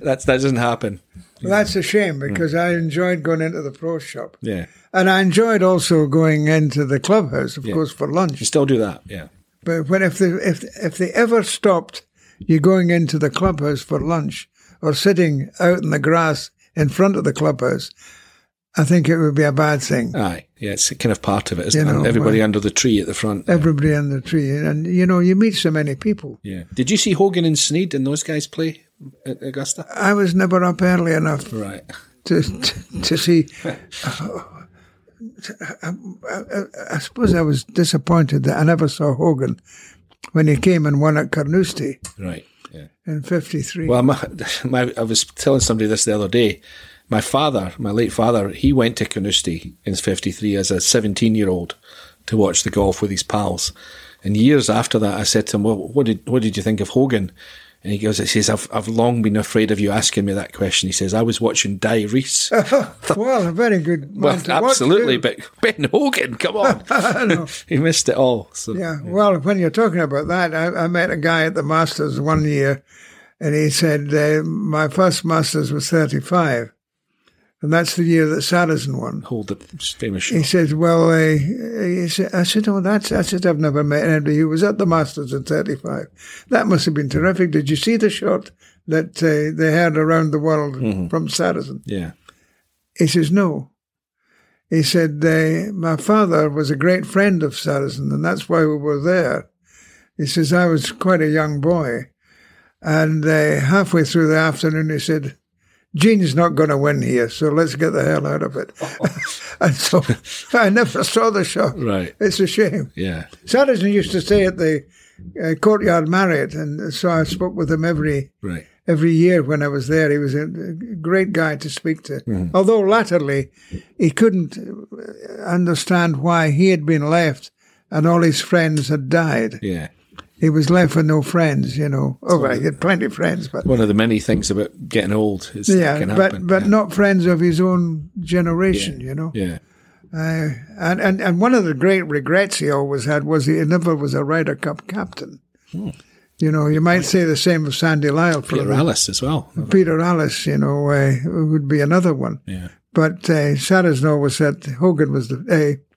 [SPEAKER 2] That's, that doesn't happen.
[SPEAKER 4] Well, that's a shame because I enjoyed going into the pro shop.
[SPEAKER 2] Yeah.
[SPEAKER 4] And I enjoyed also going into the clubhouse, of
[SPEAKER 2] Yeah.
[SPEAKER 4] course, for lunch.
[SPEAKER 2] You still do that. Yeah.
[SPEAKER 4] But when if they if if they ever stopped you going into the clubhouse for lunch or sitting out in the grass in front of the clubhouse, I think it would be a bad thing.
[SPEAKER 2] Aye. Yeah, it's kind of part of it, isn't
[SPEAKER 4] You
[SPEAKER 2] it? Everybody
[SPEAKER 4] well-
[SPEAKER 2] under the tree at the front.
[SPEAKER 4] Everybody under the tree, and you know, you meet so many people.
[SPEAKER 2] Yeah. Did you see Hogan and Snead and those guys play at Augusta?
[SPEAKER 4] I was never up early enough
[SPEAKER 2] Right.
[SPEAKER 4] to to, to see. I, I, I suppose I was disappointed that I never saw Hogan when he came and won at Carnoustie
[SPEAKER 2] Right. Yeah.
[SPEAKER 4] in '53.
[SPEAKER 2] Well, my, my, I was telling somebody this the other day. My father, my late father, he went to Carnoustie in 53 as a 17 year old to watch the golf with his pals. And years after that, I said to him, well, what did, what did you think of Hogan? And he goes, he says, I've, I've long been afraid of you asking me that question. He says, I was watching Dai Rees.
[SPEAKER 4] well, a very good
[SPEAKER 2] well,
[SPEAKER 4] to
[SPEAKER 2] absolutely, but Ben Hogan, come on. He missed it all. So,
[SPEAKER 4] Yeah. Well, when you're talking about that, I, I met a guy at the Masters one year, and he said uh, my first Masters was 35, And that's the year that Sarazen won.
[SPEAKER 2] Hold the famous shot.
[SPEAKER 4] He said, "Well, uh, he said, I said, oh, that's." I said, "I've never met anybody who was at the Masters in '35. That must have been terrific. Did you see the shot that uh, they had around the world from Sarazen?"
[SPEAKER 2] Yeah.
[SPEAKER 4] He says, "No." He said, uh, "My father was a great friend of Sarazen, and that's why we were there." He says, "I was quite a young boy, and uh, halfway through the afternoon, he said." Gene's not going to win here, so let's get the hell out of it. and so I never saw the show.
[SPEAKER 2] Right.
[SPEAKER 4] It's a shame.
[SPEAKER 2] Yeah.
[SPEAKER 4] Sarazen used to stay at the uh, Courtyard Marriott, and so I spoke with him every
[SPEAKER 2] Right.
[SPEAKER 4] every year when I was there. He was a great guy to speak to. Although latterly, he couldn't uh, understand why he had been left and all his friends had died.
[SPEAKER 2] Yeah.
[SPEAKER 4] He was left with no friends, you know. Oh, well, he had plenty of friends, but
[SPEAKER 2] One of the many things about getting old is
[SPEAKER 4] yeah,
[SPEAKER 2] can
[SPEAKER 4] but
[SPEAKER 2] happen.
[SPEAKER 4] but
[SPEAKER 2] yeah.
[SPEAKER 4] not friends of his own generation, you know.
[SPEAKER 2] Yeah.
[SPEAKER 4] Uh, and, and and one of the great regrets he always had was he never was a Ryder Cup captain. You know, you might say the same of Sandy Lyle for
[SPEAKER 2] Peter Alliss as well.
[SPEAKER 4] Peter Alliss, you know, uh, would be another one.
[SPEAKER 2] Yeah.
[SPEAKER 4] But uh, Sarazen always said Hogan was the uh,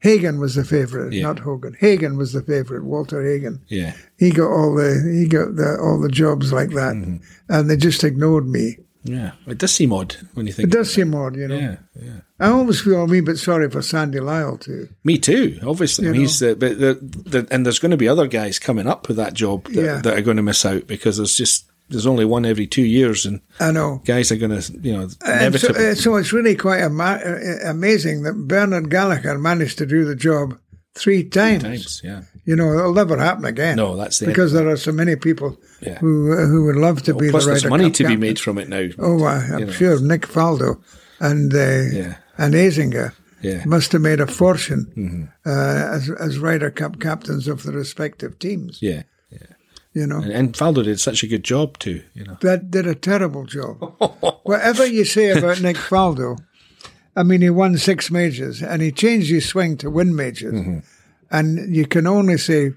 [SPEAKER 4] Hagen was the favourite,
[SPEAKER 2] Yeah.
[SPEAKER 4] not Hogan. Hagen was the favourite. Walter Hagen.
[SPEAKER 2] Yeah.
[SPEAKER 4] He got all the he got the, all the jobs like that,
[SPEAKER 2] Mm-hmm.
[SPEAKER 4] and they just ignored me.
[SPEAKER 2] Yeah. It does seem odd when you think.
[SPEAKER 4] It does seem odd, you know.
[SPEAKER 2] Yeah. Yeah.
[SPEAKER 4] I always feel a wee bit sorry for Sandy Lyle too.
[SPEAKER 2] Me too. Obviously,
[SPEAKER 4] You
[SPEAKER 2] he's but the, the, and there's going to be other guys coming up with that job that,
[SPEAKER 4] Yeah.
[SPEAKER 2] that are going to miss out because there's just there's only one every two years, and
[SPEAKER 4] I know.
[SPEAKER 2] guys are going to you know
[SPEAKER 4] And so, uh, so it's really quite ama- uh, amazing that Bernard Gallacher managed to do the job three times.
[SPEAKER 2] times, yeah.
[SPEAKER 4] You know, it'll never happen again.
[SPEAKER 2] No, that's the
[SPEAKER 4] because there are so many people
[SPEAKER 2] Yeah.
[SPEAKER 4] who uh, who would love to be
[SPEAKER 2] Plus,
[SPEAKER 4] the
[SPEAKER 2] there's money
[SPEAKER 4] Cup
[SPEAKER 2] to be made from it now.
[SPEAKER 4] Oh, I, I'm
[SPEAKER 2] you know.
[SPEAKER 4] sure Nick Faldo and uh,
[SPEAKER 2] Yeah.
[SPEAKER 4] and Azinger
[SPEAKER 2] Yeah. Mm-hmm.
[SPEAKER 4] must have made a fortune uh, as as Ryder Cup captains of the respective teams.
[SPEAKER 2] Yeah,
[SPEAKER 4] You know,
[SPEAKER 2] and, and Faldo did such a good job too. You know,
[SPEAKER 4] that did a terrible job. Whatever you say about Nick Faldo, I mean, he won six majors and he changed his swing to win majors,
[SPEAKER 2] Mm-hmm.
[SPEAKER 4] and you can only say.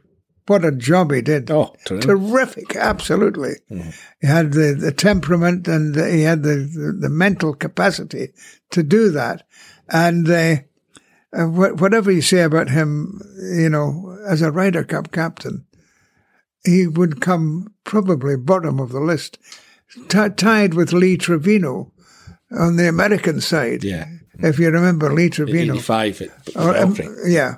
[SPEAKER 4] What a job he did!
[SPEAKER 2] Oh, terrific.
[SPEAKER 4] terrific! Absolutely, he had the, the temperament and he had the, the, the mental capacity to do that. And uh, uh, wh- whatever you say about him, you know, as a Ryder Cup captain, he would come probably bottom of the list, t- tied with Lee Trevino on the American side.
[SPEAKER 2] Yeah.
[SPEAKER 4] If you remember Lee Trevino.
[SPEAKER 2] eighty-five at
[SPEAKER 4] Or, um,
[SPEAKER 2] Belfry.
[SPEAKER 4] yeah.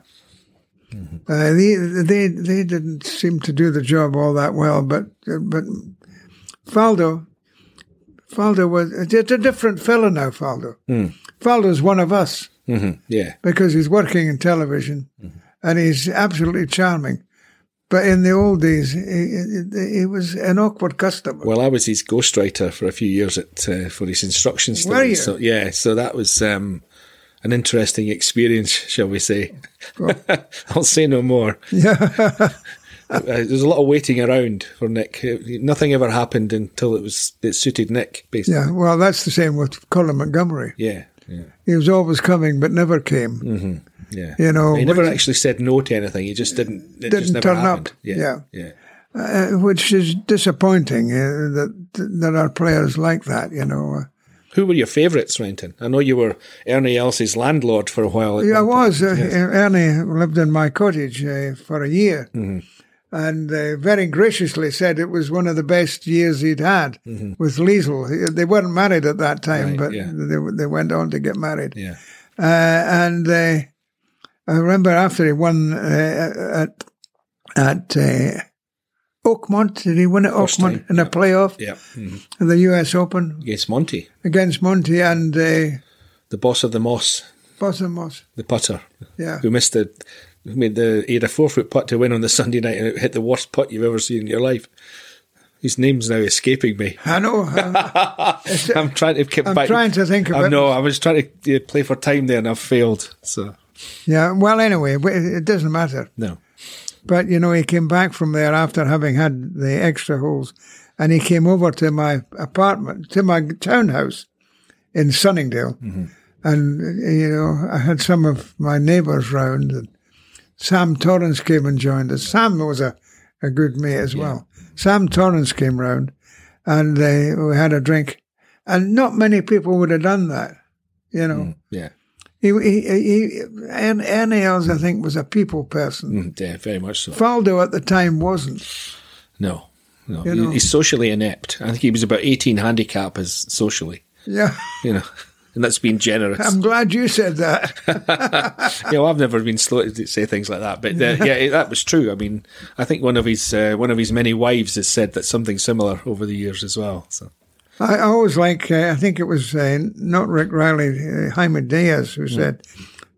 [SPEAKER 4] Uh, they, they they didn't seem to do the job all that well, but but Faldo Faldo was it's a different fellow now. Faldo Faldo's one of us
[SPEAKER 2] Mhm, Yeah,
[SPEAKER 4] because he's working in television,
[SPEAKER 2] Mm-hmm.
[SPEAKER 4] and he's absolutely charming. But in the old days, he, he was an awkward customer.
[SPEAKER 2] Well, I was his ghostwriter for a few years at uh, for his instruction
[SPEAKER 4] Were you?
[SPEAKER 2] So yeah, so that was um, an interesting experience, shall we say? I'll say no more.
[SPEAKER 4] Yeah,
[SPEAKER 2] Uh, There's a lot of waiting around for Nick. Uh, Nothing ever happened until it was it suited Nick, basically.
[SPEAKER 4] yeah. Well, that's the same with Colin Montgomerie.
[SPEAKER 2] Yeah, yeah,
[SPEAKER 4] He was always coming, but never came.
[SPEAKER 2] Yeah.
[SPEAKER 4] You know,
[SPEAKER 2] he never actually said no to anything. He just didn't. It
[SPEAKER 4] Didn't
[SPEAKER 2] never
[SPEAKER 4] turn
[SPEAKER 2] happened.
[SPEAKER 4] up.
[SPEAKER 2] Yeah, yeah.
[SPEAKER 4] uh, which is disappointing uh, that that there are players like that. You know, uh,
[SPEAKER 2] Who were your favourites, Renton? I know you were Ernie Els's landlord for a while.
[SPEAKER 4] yeah, I
[SPEAKER 2] one point.
[SPEAKER 4] was. Uh, Ernie lived in my cottage uh, for a year,
[SPEAKER 2] Mm-hmm.
[SPEAKER 4] and uh, very graciously said it was one of the best years he'd had with Liezl. He- They weren't married at that time,
[SPEAKER 2] Mm-hmm. Right,
[SPEAKER 4] but
[SPEAKER 2] yeah.
[SPEAKER 4] they they went on to get married.
[SPEAKER 2] Yeah,
[SPEAKER 4] Uh, and uh, I remember after he won uh, at at uh, Oakmont, did he win at
[SPEAKER 2] First
[SPEAKER 4] Oakmont
[SPEAKER 2] time,
[SPEAKER 4] in a playoff
[SPEAKER 2] yeah. hmm
[SPEAKER 4] in the U.S. Open
[SPEAKER 2] Against Monty,
[SPEAKER 4] against Monty and uh,
[SPEAKER 2] the boss of the Moss,
[SPEAKER 4] Boston Moss?
[SPEAKER 2] the putter,
[SPEAKER 4] Yeah,
[SPEAKER 2] who missed the. Who made the he had a four foot putt to win on the Sunday night and it hit the worst putt you've ever seen in your life. His name's now escaping me.
[SPEAKER 4] I know. uh, it's-
[SPEAKER 2] I'm trying to keep
[SPEAKER 4] I'm
[SPEAKER 2] back.
[SPEAKER 4] trying to think of
[SPEAKER 2] I
[SPEAKER 4] it.
[SPEAKER 2] know. I was trying to uh, play for time there and I've failed. So
[SPEAKER 4] yeah. Well, anyway, it doesn't matter.
[SPEAKER 2] no.
[SPEAKER 4] But you know, he came back from there after having had the extra holes, and he came over to my apartment, to my townhouse in Sunningdale, and you know, I had some of my neighbours round, and Sam Torrance came and joined us. Sam was a, a good mate as well. Sam Torrance came round, and uh, we had a drink, and not many people would have done that. You know,
[SPEAKER 2] Yeah.
[SPEAKER 4] He, he, he, Ernie I think, was a people person.
[SPEAKER 2] Mm, yeah, very much so.
[SPEAKER 4] Faldo at the time wasn't.
[SPEAKER 2] No. No.
[SPEAKER 4] You know.
[SPEAKER 2] He's socially inept. I think he was about 18 handicap as socially,
[SPEAKER 4] Yeah,
[SPEAKER 2] you know. And that's being generous.
[SPEAKER 4] I'm glad you said that.
[SPEAKER 2] yeah, well, I've never been slow to say things like that, but uh, yeah, that was true. I mean, I think one of his uh, one of his many wives has said that something similar over the years as well. So
[SPEAKER 4] I always like, uh, I think it was uh, not Rick Reilly, uh, Jaime Diaz, who said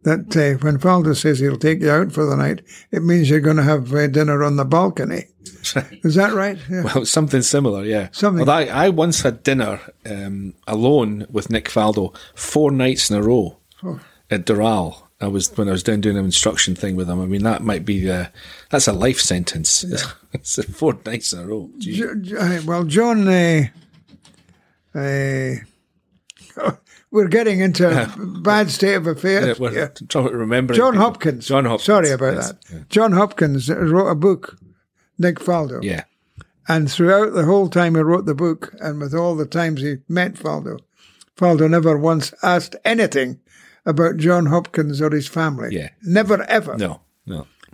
[SPEAKER 4] that uh, when Faldo says he'll take you out for the night, it means you're going to have uh, dinner on the balcony. Is that right? Yeah.
[SPEAKER 2] well, something similar, yeah.
[SPEAKER 4] Something-
[SPEAKER 2] Well, I, I once had dinner um, alone with Nick Faldo four nights in a row
[SPEAKER 4] Oh.
[SPEAKER 2] at Doral. I was when I was down doing an instruction thing with him. I mean, that might be uh, that's a life sentence. it's four nights in a row.
[SPEAKER 4] Jo- well, John, uh, uh, we're getting into a bad state of
[SPEAKER 2] Yeah,
[SPEAKER 4] affairs. here.
[SPEAKER 2] trying to remember.
[SPEAKER 4] John. Hopkins.
[SPEAKER 2] John Hopkins.
[SPEAKER 4] Sorry about
[SPEAKER 2] yes,
[SPEAKER 4] that. John Hopkins wrote a book, Nick Faldo.
[SPEAKER 2] Yeah.
[SPEAKER 4] And throughout the whole time he wrote the book, and with all the times he met Faldo, Faldo never once asked anything about John Hopkins or his family.
[SPEAKER 2] Yeah.
[SPEAKER 4] Never ever.
[SPEAKER 2] No.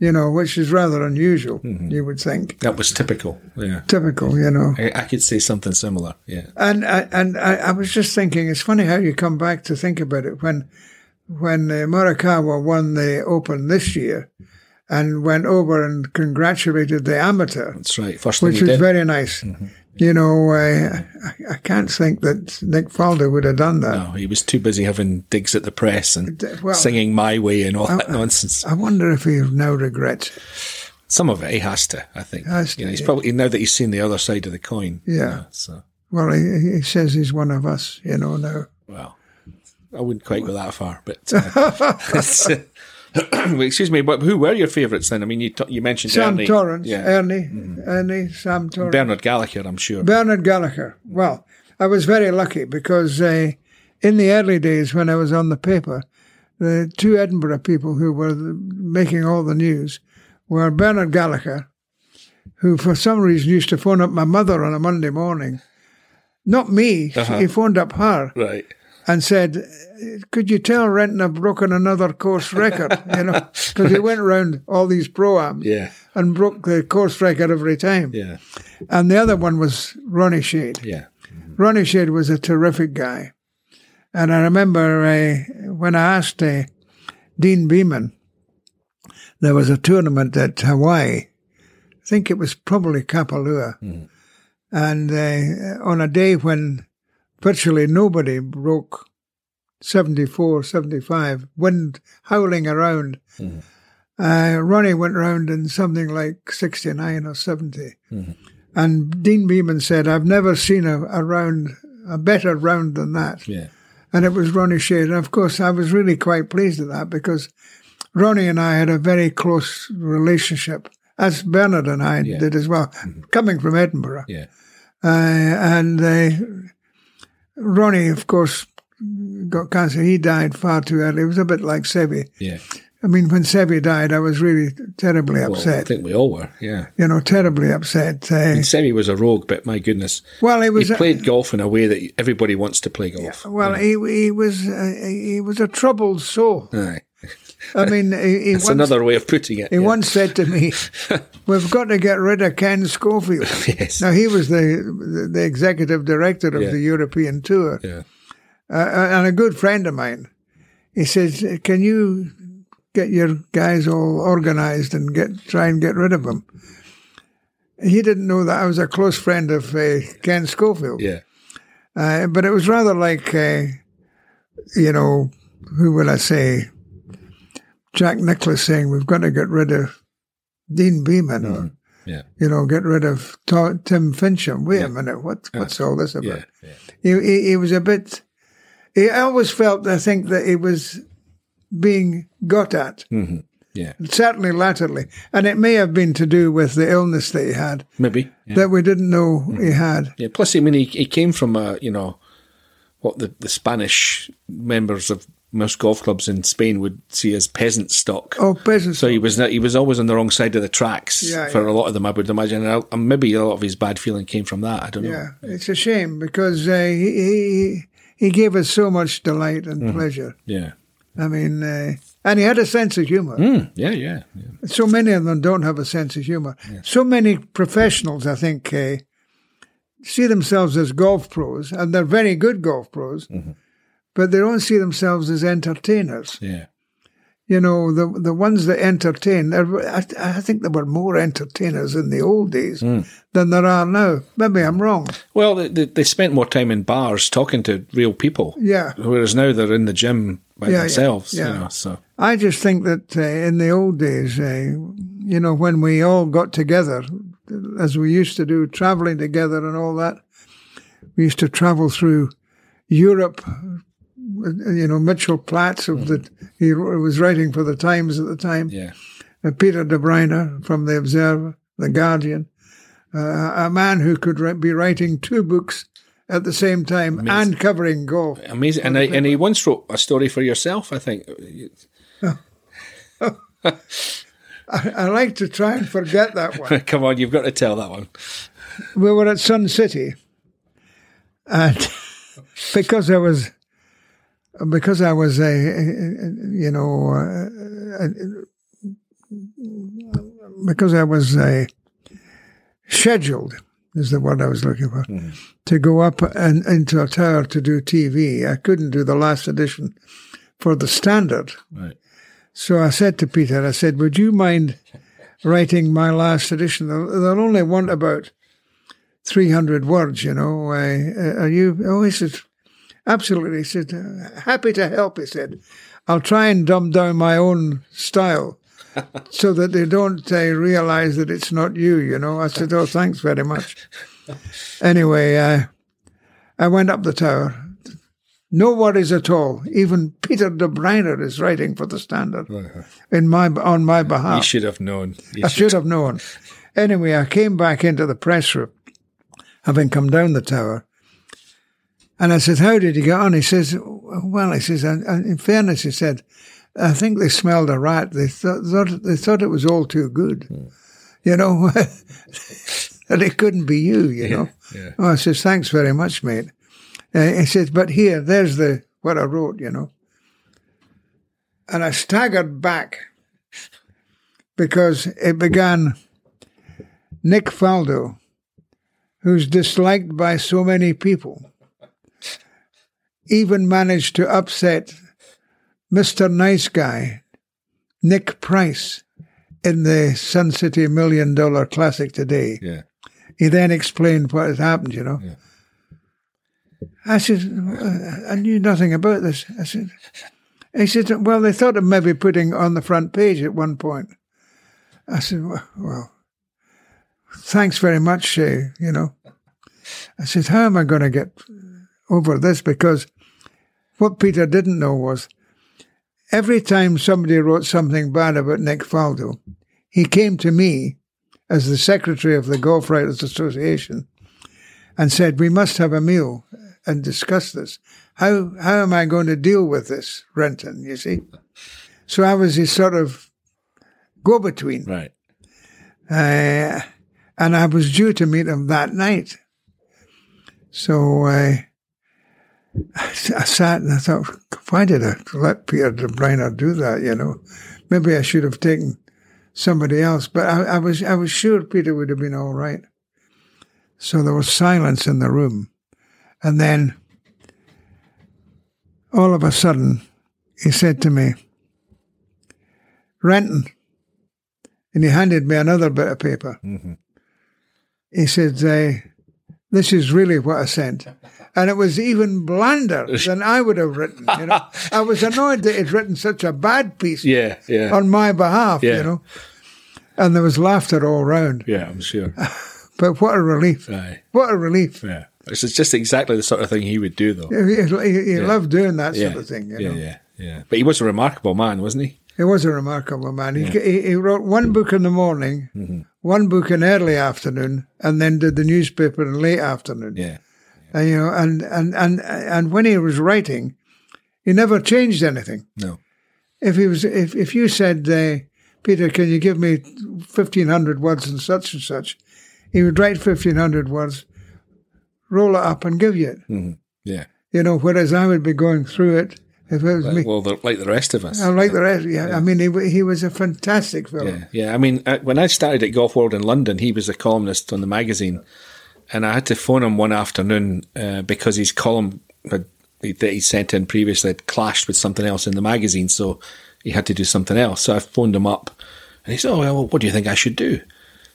[SPEAKER 4] You know, which is rather unusual,
[SPEAKER 2] Mm-hmm.
[SPEAKER 4] you would think.
[SPEAKER 2] That was typical. Yeah.
[SPEAKER 4] Typical, you know.
[SPEAKER 2] I, I could say something similar. Yeah.
[SPEAKER 4] And I, and I, I was just thinking, it's funny how you come back to think about it when when uh, Morikawa won the Open this year and went over and congratulated the amateur,
[SPEAKER 2] That's right. First thing
[SPEAKER 4] which was
[SPEAKER 2] did.
[SPEAKER 4] very nice. You know, I, I can't think that Nick Faldo would have done that.
[SPEAKER 2] no, he was too busy having digs at the press and
[SPEAKER 4] well-
[SPEAKER 2] singing "My Way" and all that nonsense.
[SPEAKER 4] I wonder if he now regrets. it.
[SPEAKER 2] Some of it he has to. I think.
[SPEAKER 4] Has
[SPEAKER 2] you know, he's probably now that he's seen the other side of the coin. you
[SPEAKER 4] Yeah.
[SPEAKER 2] know, so
[SPEAKER 4] Well, he, he says he's one of us, you know, now.
[SPEAKER 2] well, I wouldn't quite go that far, but. Uh, excuse me, but who were your favourites then? I mean, you t- you mentioned
[SPEAKER 4] Sam
[SPEAKER 2] Ernie.
[SPEAKER 4] Torrance,
[SPEAKER 2] yeah,
[SPEAKER 4] Ernie, Ernie, Sam Torrance.
[SPEAKER 2] Bernard Gallacher, I'm sure.
[SPEAKER 4] Bernard Gallacher. Well, I was very lucky because uh, in the early days when I was on the paper, the two Edinburgh people who were making all the news were Bernard Gallacher, who for some reason used to phone up my mother on a Monday morning. Not me, he phoned up her
[SPEAKER 2] right.
[SPEAKER 4] And said, "Could you tell Renton I've broken another course record?" You know, because he went around all these pro-ams
[SPEAKER 2] Yeah.
[SPEAKER 4] and broke the course record every time.
[SPEAKER 2] Yeah.
[SPEAKER 4] And the other one was Ronnie Shade.
[SPEAKER 2] Yeah.
[SPEAKER 4] Ronnie Shade was a terrific guy. And I remember uh, when I asked uh, Deane Beman, there was a tournament at Hawaii. I think it was probably Kapalua. And uh, on a day when virtually nobody broke 74, 75, wind howling around, uh, Ronnie went round in something like 69 or 70. And Deane Beman said, I've never seen a, a round, a better round than that.
[SPEAKER 2] Yeah.
[SPEAKER 4] And it was Ronnie Shade. And of course, I was really quite pleased at that because Ronnie and I had a very close relationship, as Bernard and I
[SPEAKER 2] Yeah.
[SPEAKER 4] did as well, coming from Edinburgh.
[SPEAKER 2] Yeah.
[SPEAKER 4] Uh, and uh, Ronnie, of course, got cancer. He died far too early. It was a bit like Seve.
[SPEAKER 2] Yeah.
[SPEAKER 4] I mean, when Seve died, I was really terribly
[SPEAKER 2] Well, I think we all were. Yeah.
[SPEAKER 4] you know, terribly upset. Uh,
[SPEAKER 2] And Seve was a rogue, but my goodness,
[SPEAKER 4] well, he was.
[SPEAKER 2] he played golf in a way that everybody wants to play golf.
[SPEAKER 4] well, he he was uh, he was a troubled soul.
[SPEAKER 2] Aye.
[SPEAKER 4] I mean, he, he
[SPEAKER 2] That's
[SPEAKER 4] once,
[SPEAKER 2] another way of putting it.
[SPEAKER 4] he
[SPEAKER 2] yeah.
[SPEAKER 4] once said to me, "We've got to get rid of Ken Schofield."
[SPEAKER 2] yes.
[SPEAKER 4] Now he was the the executive director of
[SPEAKER 2] Yeah.
[SPEAKER 4] the European tour,
[SPEAKER 2] Yeah.
[SPEAKER 4] uh, and a good friend of mine. He says, "Can you get your guys all organised and get try and get rid of him?" He didn't know that I was a close friend of uh, Ken Schofield.
[SPEAKER 2] Yeah.
[SPEAKER 4] Uh, but it was rather like, uh, you know, who will I say? Jack Nicklaus saying we've got to get rid of Deane Beman, or mm,
[SPEAKER 2] Yeah.
[SPEAKER 4] you know, get rid of Tim Finchem. Wait a minute, what what's all this about?
[SPEAKER 2] Yeah. Yeah.
[SPEAKER 4] He, he he was a bit. He always felt, I think, that he was being got at. Mm-hmm.
[SPEAKER 2] Yeah.
[SPEAKER 4] Certainly latterly, and it may have been to do with the illness that he had
[SPEAKER 2] Maybe. Yeah.
[SPEAKER 4] that we didn't know mm-hmm. he had.
[SPEAKER 2] yeah. Plus, I mean, he, he came from a, you know, what the, the Spanish members of most golf clubs in Spain would see as peasant stock.
[SPEAKER 4] Oh, peasants.
[SPEAKER 2] So he was he was always on the wrong side of the tracks
[SPEAKER 4] Yeah,
[SPEAKER 2] for
[SPEAKER 4] yeah.
[SPEAKER 2] a lot of them. I would imagine, and I- and maybe a lot of his bad feeling came from that. I don't know.
[SPEAKER 4] Yeah, it's a shame because uh, he, he he gave us so much delight and
[SPEAKER 2] Mm-hmm.
[SPEAKER 4] pleasure.
[SPEAKER 2] Yeah,
[SPEAKER 4] I mean, uh, and he had a sense of humor.
[SPEAKER 2] Mm, yeah, yeah, yeah.
[SPEAKER 4] So many of them don't have a sense of humor. So many professionals, I think, uh, see themselves as golf pros, and they're very good golf pros,
[SPEAKER 2] Mm-hmm.
[SPEAKER 4] But they don't see themselves as entertainers.
[SPEAKER 2] yeah.
[SPEAKER 4] You know, the the ones that entertain, I, I think there were more entertainers in the old days
[SPEAKER 2] Hmm.
[SPEAKER 4] than there are now. Maybe I'm wrong.
[SPEAKER 2] Well, they, they, spent more time in bars talking to real people.
[SPEAKER 4] Yeah.
[SPEAKER 2] Whereas now they're in the gym by
[SPEAKER 4] Yeah, yeah,
[SPEAKER 2] themselves.
[SPEAKER 4] yeah.
[SPEAKER 2] You know, so
[SPEAKER 4] I just think that uh, in the old days, uh, you know, when we all got together, as we used to do, traveling together and all that, we used to travel through Europe. Uh, You know, Mitchell Platts of the he was writing for the Times at the time.
[SPEAKER 2] yeah,
[SPEAKER 4] Uh, Peter Dobereiner from the Observer, the Guardian, uh, a man who could ri- be writing two books at the same time and covering golf.
[SPEAKER 2] amazing. And I, and he once wrote a story for yourself. I think.
[SPEAKER 4] I, I like to try and forget that one.
[SPEAKER 2] Come on, you've got to tell that one.
[SPEAKER 4] we were at Sun City, and because I was, because I was a, you know, uh, because I was a scheduled is the word I was looking for to go up and into a tower to do TV. I couldn't do the last edition for the Standard,
[SPEAKER 2] Right.
[SPEAKER 4] so I said to Peter, I said, "Would you mind writing my last edition? They'll, they'll only want about." 300 words, you know. Uh, are you? Oh, he said, absolutely. He said, happy to help, he said. I'll try and dumb down my own style so that they don't uh, realize that it's not you, you know. I said, oh, thanks very much. Anyway, uh, I went up the tower. No worries at all. Even Peter Dobereiner is writing for the Standard in my on my behalf.
[SPEAKER 2] You should have known. You
[SPEAKER 4] I should have known. Anyway, I came back into the press room, having come down the tower, and I said, "How did you get on?" He says, "Well," he says, and, and in fairness, he said, "I think they smelled a rat. They thought, thought they thought it was all too good, you know, that it couldn't be you, you know."
[SPEAKER 2] yeah.
[SPEAKER 4] Oh, I says, "Thanks very much, mate." Uh, he says, "But here, there's the what I wrote, you know." And I staggered back because it began Nick Faldo, who's disliked by so many people, even managed to upset Mr. Nice Guy, Nick Price, in the Sun City Million Dollar Classic today.
[SPEAKER 2] Yeah.
[SPEAKER 4] He then explained what had happened, you know. I said, "Uh, I knew nothing about this. I said, he said, well, they thought of maybe putting on the front page at one point. I said, well, well thanks very much, Shay, you know. I said, how am I going to get over this? Because what Peter didn't know was every time somebody wrote something bad about Nick Faldo, he came to me as the secretary of the Golf Writers Association and said, we must have a meal and discuss this. How, how am I going to deal with this, Renton, you see? So I was his sort of go-between.
[SPEAKER 2] Right.
[SPEAKER 4] Uh, and I was due to meet him that night. So uh, I, sat and I thought, why did I let Peter Dobereiner do that? You know, maybe I should have taken somebody else. But I, I was I was sure Peter would have been all right. So there was silence in the room, and then all of a sudden, he said to me, "Renton." and he handed me another bit of paper. Mm-hmm. He said, "This is really what I sent," and it was even blander than I would have written. You know, I was annoyed that he'd written such a bad piece
[SPEAKER 2] Yeah. Yeah.
[SPEAKER 4] on my behalf.
[SPEAKER 2] Yeah.
[SPEAKER 4] You know, and there was laughter all round.
[SPEAKER 2] yeah. I'm sure.
[SPEAKER 4] But what a relief!
[SPEAKER 2] Aye.
[SPEAKER 4] What a relief!
[SPEAKER 2] Yeah. It's just exactly the sort of thing he would do, though.
[SPEAKER 4] He, he, he loved doing that
[SPEAKER 2] Yeah.
[SPEAKER 4] sort of thing. You
[SPEAKER 2] yeah.
[SPEAKER 4] know,
[SPEAKER 2] Yeah. Yeah. But he was a remarkable man, wasn't he?
[SPEAKER 4] he was a remarkable man. He, he, he wrote one book in the morning,
[SPEAKER 2] Mm-hmm.
[SPEAKER 4] one book in early afternoon, and then did the newspaper in late afternoon.
[SPEAKER 2] Yeah.
[SPEAKER 4] And, you know, and, and, and, and when he was writing, He never changed anything.
[SPEAKER 2] No.
[SPEAKER 4] If he was, if if you said, uh, Peter, can you give me fifteen hundred words and such and such, he would write fifteen hundred words, roll it up, and give you it.
[SPEAKER 2] Yeah.
[SPEAKER 4] You know, whereas I would be going through it if it was me.
[SPEAKER 2] Well, the, like the rest of us.
[SPEAKER 4] I like the rest. Yeah, I mean, he he was a fantastic fellow.
[SPEAKER 2] Yeah, yeah. I mean, uh, when I started at Golf World in London, he was a columnist on the magazine, and I had to phone him one afternoon uh, because his column had, that he sent in previously had clashed with something else in the magazine, so he had to do something else. So I phoned him up, and he said, "Oh, well, what do you think I should do?"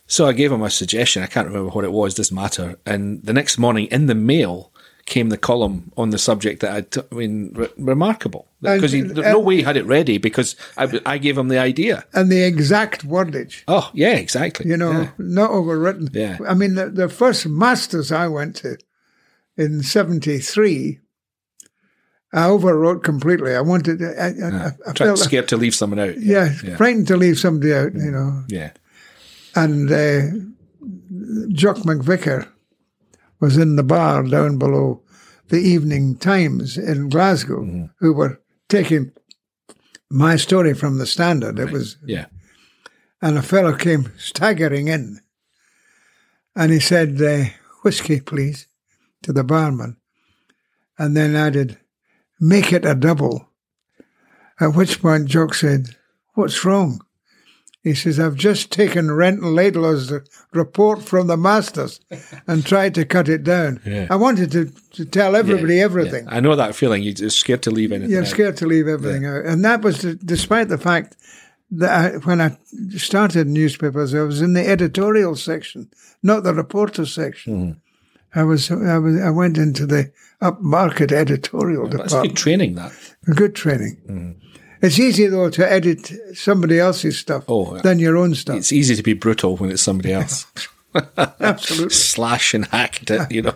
[SPEAKER 2] So I gave him a suggestion. I can't remember what it was. Doesn't matter. And the next morning, in the mail came the column on the subject that I, mean, re- remarkable because he, there's no way he had it ready because I, I gave him the idea.
[SPEAKER 4] And the exact wordage.
[SPEAKER 2] Oh, yeah, exactly.
[SPEAKER 4] you know,
[SPEAKER 2] Yeah.
[SPEAKER 4] not overwritten.
[SPEAKER 2] Yeah.
[SPEAKER 4] I mean, the, the first masters I went to in '73, I overwrote completely. I wanted, I, I, I, I
[SPEAKER 2] Try,
[SPEAKER 4] felt,
[SPEAKER 2] scared to leave someone out.
[SPEAKER 4] yeah,
[SPEAKER 2] yeah,
[SPEAKER 4] frightened to leave somebody out, you know.
[SPEAKER 2] yeah.
[SPEAKER 4] And uh, Jock MacVicar was in the bar down below the Evening Times in Glasgow,
[SPEAKER 2] Mm-hmm.
[SPEAKER 4] who were taking my story from the Standard. It was
[SPEAKER 2] yeah.
[SPEAKER 4] and a fellow came staggering in and he said, uh, Whiskey, please, to the barman, and then added, Make it a double. At which point Jock said, What's wrong? He says, I've just taken Renton Laidlaw's report from the masters and tried to cut it down.
[SPEAKER 2] Yeah.
[SPEAKER 4] I wanted to, to tell everybody
[SPEAKER 2] Yeah,
[SPEAKER 4] everything.
[SPEAKER 2] yeah. I know that feeling. You're scared to leave anything.
[SPEAKER 4] You're
[SPEAKER 2] out.
[SPEAKER 4] scared to leave everything out. And that was despite the fact that I, when I started newspapers, I was in the editorial section, not the reporter section. Mm-hmm. I was, I was, I went into the upmarket editorial
[SPEAKER 2] That's
[SPEAKER 4] department.
[SPEAKER 2] good training. That.
[SPEAKER 4] Good training. Mm-hmm. It's easy though to edit somebody else's stuff
[SPEAKER 2] Oh,
[SPEAKER 4] than your own stuff.
[SPEAKER 2] It's easy to be brutal when it's somebody else.
[SPEAKER 4] Absolutely.
[SPEAKER 2] Slash and hack it. You know.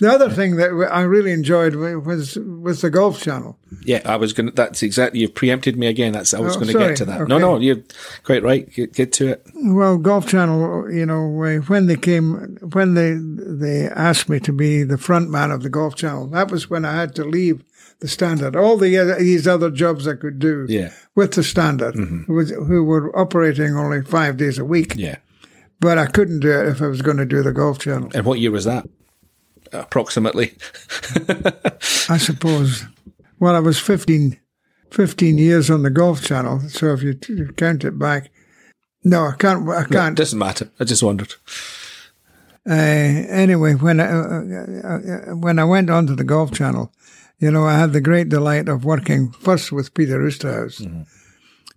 [SPEAKER 4] The other thing that I really enjoyed was was the Golf Channel.
[SPEAKER 2] Yeah, I was going. to That's exactly. You've preempted me again. That's. I was
[SPEAKER 4] Oh,
[SPEAKER 2] going to get to that. No, no, you're quite right. Get, get to it.
[SPEAKER 4] Well, Golf Channel, you know, when they came, when they they asked me to be the front man of the Golf Channel, that was when I had to leave the Standard. All the other, these other jobs I could do
[SPEAKER 2] Yeah. Mm-hmm.
[SPEAKER 4] with the Standard, who, was, who were operating only five days a week,
[SPEAKER 2] Yeah.
[SPEAKER 4] but I couldn't do it if I was going to do the Golf Channel.
[SPEAKER 2] And what year was that? Approximately.
[SPEAKER 4] I suppose. Well, I was 15, 15 years on the Golf Channel, so if you t- count it back, no, I can't. I can't.
[SPEAKER 2] Doesn't matter. I just wondered.
[SPEAKER 4] Uh, anyway, when I, uh, uh, when I went onto the Golf Channel, you know, I had the great delight of working first with Peter Oosterhuis,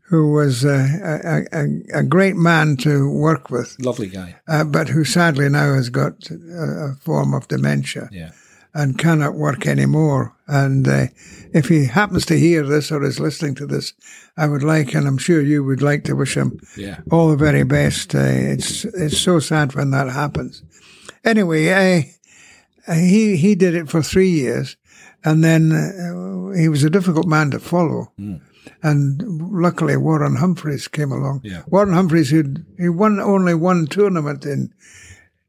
[SPEAKER 4] who was uh, a, a, a great man to work with,
[SPEAKER 2] Lovely guy.
[SPEAKER 4] uh, but who sadly now has got a, a form of dementia
[SPEAKER 2] Yeah.
[SPEAKER 4] and cannot work anymore. And uh, if he happens to hear this or is listening to this, I would like, and I'm sure you would like to wish him
[SPEAKER 2] Yeah.
[SPEAKER 4] all the very best. Uh, it's it's so sad when that happens. Anyway, uh, he he did it for three years, and then uh, he was a difficult man to follow. And luckily, Warren Humphreys came along.
[SPEAKER 2] Yeah.
[SPEAKER 4] Warren Humphreys, who he won only one tournament in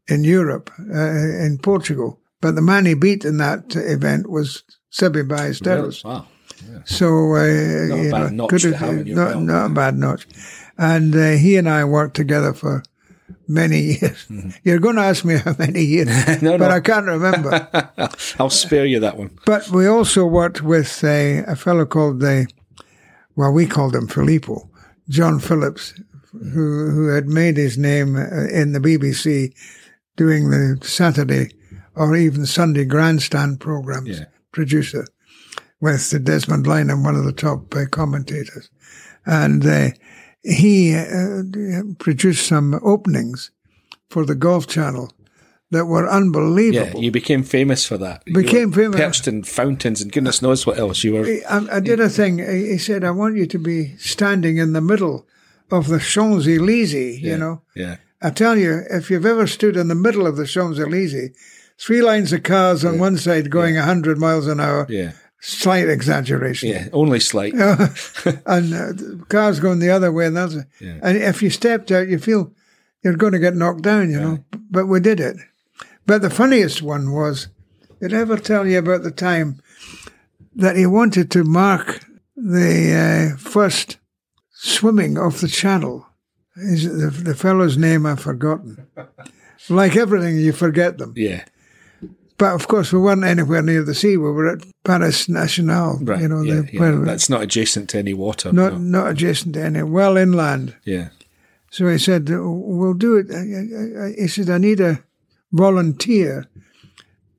[SPEAKER 4] in Europe, uh, in Portugal, but the man he beat in that event was Seve Ballesteros.
[SPEAKER 2] Wow.
[SPEAKER 4] So uh,
[SPEAKER 2] Not a bad
[SPEAKER 4] know,
[SPEAKER 2] notch
[SPEAKER 4] have-
[SPEAKER 2] have in your
[SPEAKER 4] not, not a bad notch. And uh, he and I worked together for many years. You're going to ask me how many years,
[SPEAKER 2] Mm-hmm. No,
[SPEAKER 4] but
[SPEAKER 2] no.
[SPEAKER 4] I can't remember.
[SPEAKER 2] I'll spare you that one.
[SPEAKER 4] but we also worked with uh, a fellow called the, well, we called him Filippo, John Phillips, who who had made his name uh, in the BBC doing the Saturday or even Sunday grandstand programs.
[SPEAKER 2] Yeah.
[SPEAKER 4] Producer with Desmond Lynam, one of the top uh, commentators, and uh, he uh, produced some openings for the Golf Channel that were unbelievable.
[SPEAKER 2] Yeah, you became famous for that. You
[SPEAKER 4] Became famous.
[SPEAKER 2] Perched in fountains and goodness knows what else. You were.
[SPEAKER 4] I, I did a thing. He said, "I want you to be standing in the middle of the Champs Elysees." You know,
[SPEAKER 2] Yeah.
[SPEAKER 4] I tell you, if you've ever stood in the middle of the Champs Elysees, three lines of cars on one side going a hundred miles an hour,
[SPEAKER 2] Yeah.
[SPEAKER 4] Slight exaggeration,
[SPEAKER 2] Yeah. Only slight.
[SPEAKER 4] and uh, cars going the other way, and that's
[SPEAKER 2] Yeah.
[SPEAKER 4] and if you stepped out, you feel you're going to get knocked down. You know, but we did it. But the funniest one was, did I ever tell you about the time that he wanted to mark the uh, first swimming off the channel. Is the, the fellow's name I've forgotten. like everything, you forget them.
[SPEAKER 2] Yeah.
[SPEAKER 4] But of course, we weren't anywhere near the sea. We were at Paris National.
[SPEAKER 2] Right.
[SPEAKER 4] You know,
[SPEAKER 2] yeah,
[SPEAKER 4] the,
[SPEAKER 2] yeah. That's not adjacent to any water.
[SPEAKER 4] not
[SPEAKER 2] no.
[SPEAKER 4] not adjacent to any, well inland.
[SPEAKER 2] Yeah.
[SPEAKER 4] So he said, "We'll do it." I- I- I- He said, "I need a volunteer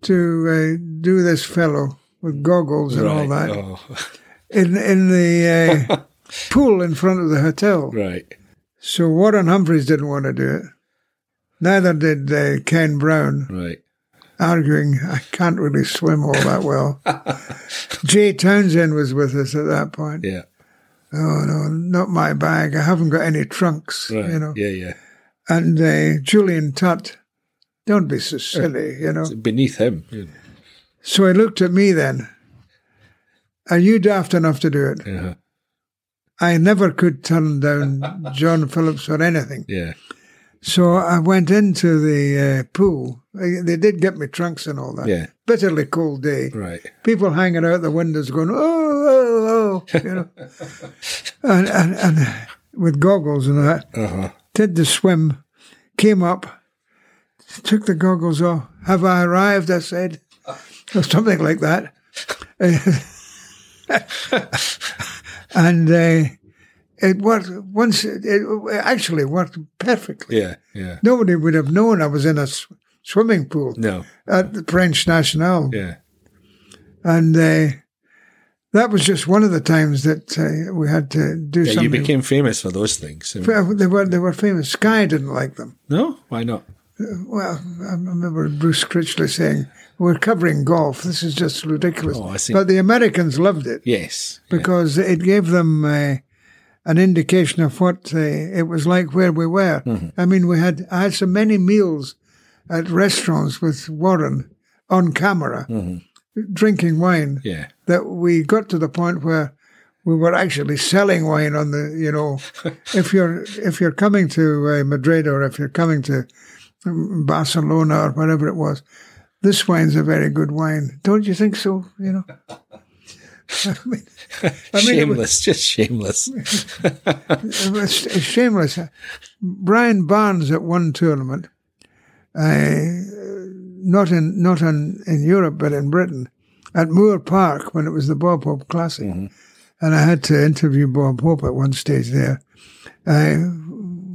[SPEAKER 4] to uh, do this fellow with goggles and all that
[SPEAKER 2] Oh,
[SPEAKER 4] in in the uh, pool in front of the hotel."
[SPEAKER 2] right.
[SPEAKER 4] So Warren Humphreys didn't want to do it. Neither did uh, Ken Brown,
[SPEAKER 2] Right.
[SPEAKER 4] Arguing, "I can't really swim all that well." Jay Townsend was with us at that point.
[SPEAKER 2] Yeah.
[SPEAKER 4] Oh no, not my bag. I haven't got any trunks.
[SPEAKER 2] Right.
[SPEAKER 4] You know.
[SPEAKER 2] Yeah. Yeah.
[SPEAKER 4] And uh, Julian Tutt, don't be so silly, you know.
[SPEAKER 2] It's beneath him. Yeah.
[SPEAKER 4] So he looked at me then. Are you daft enough to do it?
[SPEAKER 2] Uh-huh.
[SPEAKER 4] I never could turn down John Phillips for anything.
[SPEAKER 2] Yeah.
[SPEAKER 4] So I went into the uh, pool. They they did get me trunks and all that.
[SPEAKER 2] Yeah.
[SPEAKER 4] Bitterly cold day.
[SPEAKER 2] Right.
[SPEAKER 4] People hanging out the windows going, oh, oh, oh, you know. and, and, and with goggles and that.
[SPEAKER 2] Uh-huh.
[SPEAKER 4] did the swim, came up, took the goggles off. Have I arrived? I said, or something like that. and uh, it worked. Once it, it actually worked perfectly.
[SPEAKER 2] Yeah. Yeah.
[SPEAKER 4] Nobody would have known I was in a s- swimming pool
[SPEAKER 2] No.
[SPEAKER 4] at the French National,
[SPEAKER 2] Yeah.
[SPEAKER 4] and uh, that was just one of the times that uh, we had to do
[SPEAKER 2] Yeah. You became famous for those things. I mean-
[SPEAKER 4] they were they were famous. Sky didn't like them.
[SPEAKER 2] no. Why not?
[SPEAKER 4] Well, I remember Bruce Critchley saying, "We're covering golf. This is just ridiculous."
[SPEAKER 2] Oh, I see.
[SPEAKER 4] But the Americans loved it
[SPEAKER 2] Yes. Yeah.
[SPEAKER 4] because it gave them uh, an indication of what uh, it was like where we were.
[SPEAKER 2] Mm-hmm.
[SPEAKER 4] I mean, we had I had so many meals at restaurants with Warren on camera, drinking wine,
[SPEAKER 2] Mm-hmm. Yeah.
[SPEAKER 4] that we got to the point where we were actually selling wine on the you know if you're if you're coming to uh, Madrid or if you're coming to Barcelona or whatever it was this wine's a very good wine don't you think so you know I mean, mean was,
[SPEAKER 2] shameless. Just shameless.
[SPEAKER 4] shameless Brian Barnes at one tournament uh, not in not in, in Europe but in Britain at Moor Park when it was the Bob Hope Classic and I had to interview Bob Hope at one stage there. Uh,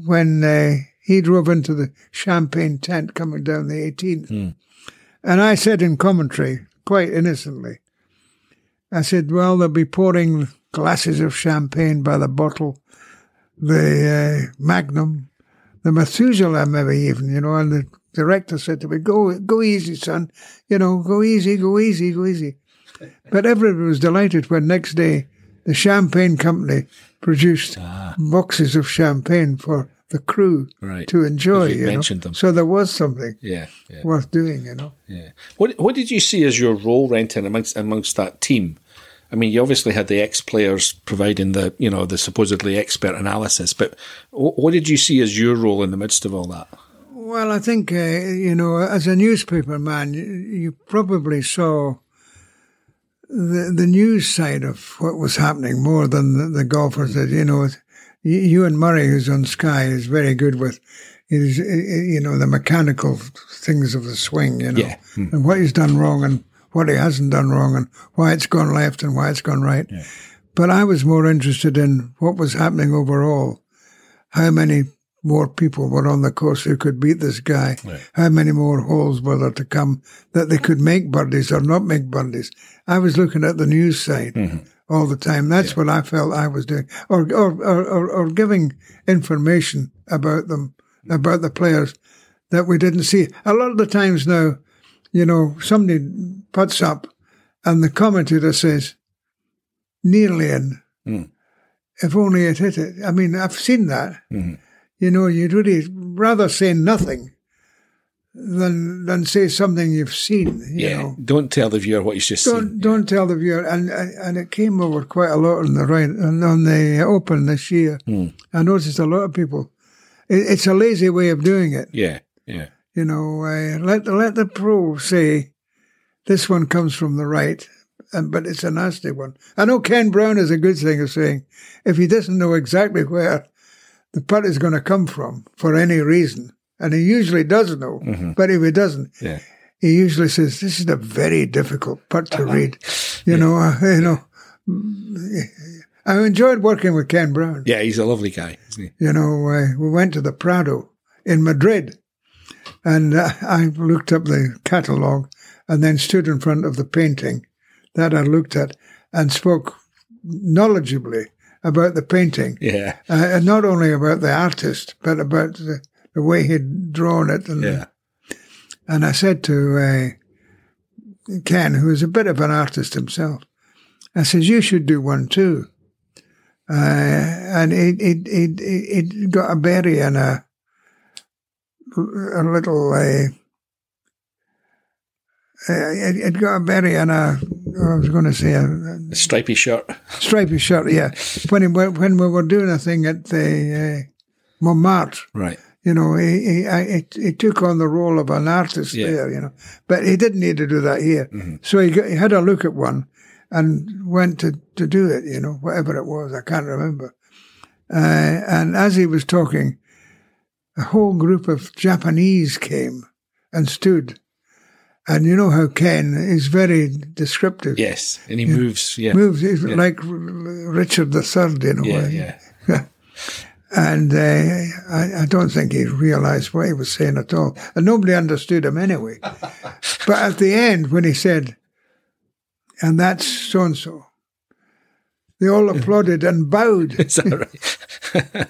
[SPEAKER 4] when uh, he drove into the champagne tent coming down the 18th, and I said in commentary, quite innocently, I said, "Well, they'll be pouring glasses of champagne by the bottle, the uh, Magnum, the Methuselah, maybe even, you know." And the director said to me, "Go, go easy, son. You know, go easy, go easy, go easy." But everybody was delighted when next day the champagne company produced boxes of champagne for the crew
[SPEAKER 2] Right.
[SPEAKER 4] to enjoy.
[SPEAKER 2] You
[SPEAKER 4] know?
[SPEAKER 2] mentioned them.
[SPEAKER 4] So there was something
[SPEAKER 2] Yeah. Yeah.
[SPEAKER 4] worth doing, you know.
[SPEAKER 2] Yeah. What What did you see as your role, Renton, amongst amongst that team? I mean, you obviously had the ex players providing the you know the supposedly expert analysis, but wh- what did you see as your role in the midst of all that?
[SPEAKER 4] Well, I think, uh, you know, as a newspaper man, you, probably saw the the news side of what was happening more than the, the golfers did. You know, and Murray, who's on Sky, is very good with, is you know, the mechanical things of the swing. You know,
[SPEAKER 2] Yeah.
[SPEAKER 4] and what he's done wrong and what he hasn't done wrong and why it's gone left and why it's gone right. But I was more interested in what was happening overall. How many more people were on the course who could beat this guy? How many more holes were there to come that they could make birdies or not make birdies? I was looking at the news side mm-hmm. all the time. That's what I felt I was doing, or or, or or or giving information about them, about the players that we didn't see. A lot of the times now, you know, somebody puts up, and the commentator says, "Nearly in." Hmm. If only it hit it. I mean, I've seen that mm-hmm. you know, you'd really rather say nothing than than say something you've seen. You
[SPEAKER 2] yeah.
[SPEAKER 4] know,
[SPEAKER 2] Don't tell the viewer what you just
[SPEAKER 4] don't
[SPEAKER 2] seen.
[SPEAKER 4] don't tell the viewer. And and it came over quite a lot on the right and on the Open this year. Hmm. I noticed a lot of people. It, it's a lazy way of doing it.
[SPEAKER 2] Yeah. Yeah.
[SPEAKER 4] You know, uh, let let the pro say this one comes from the right, and but it's a nasty one. I know Ken Brown is a good thing of saying if he doesn't know exactly where the putt is going to come from for any reason, and he usually does know, but if he doesn't,
[SPEAKER 2] Yeah.
[SPEAKER 4] he usually says, "This is a very difficult putt to read." You know, uh, you know. I enjoyed working with Ken Brown.
[SPEAKER 2] Yeah, he's a lovely guy, isn't he?
[SPEAKER 4] You know, uh, we went to the Prado in Madrid, and uh, I looked up the catalogue and then stood in front of the painting that I looked at and spoke knowledgeably about the painting,
[SPEAKER 2] Yeah.
[SPEAKER 4] uh, and not only about the artist but about the, the way he'd drawn it. And
[SPEAKER 2] Yeah.
[SPEAKER 4] and I said to uh, Ken, who is a bit of an artist himself, I says, you should do one too. Uh, and it, it, it, it, it got a berry and a, a little, uh, it, it got a berry and a, I was going to say a,
[SPEAKER 2] A stripy shirt.
[SPEAKER 4] stripy shirt, yeah. When, he, when we were doing a thing at the uh, Montmartre,
[SPEAKER 2] Right.
[SPEAKER 4] you know, he, he, I, he, took on the role of an artist
[SPEAKER 2] Yeah.
[SPEAKER 4] there, you know, but he didn't need to do that here. So he, got, he had a look at one and went to, to do it, you know, whatever it was, I can't remember. Uh, and as he was talking, a whole group of Japanese came and stood. And you know how Ken is very descriptive.
[SPEAKER 2] Yes. And he moves. Yeah.
[SPEAKER 4] Moves, he's like Richard III in a
[SPEAKER 2] Yeah.
[SPEAKER 4] way.
[SPEAKER 2] Yeah.
[SPEAKER 4] And uh, I, I don't think he realized what he was saying at all. And nobody understood him anyway. but at the end, when he said, and that's so and so, they all applauded and bowed.
[SPEAKER 2] Is that right?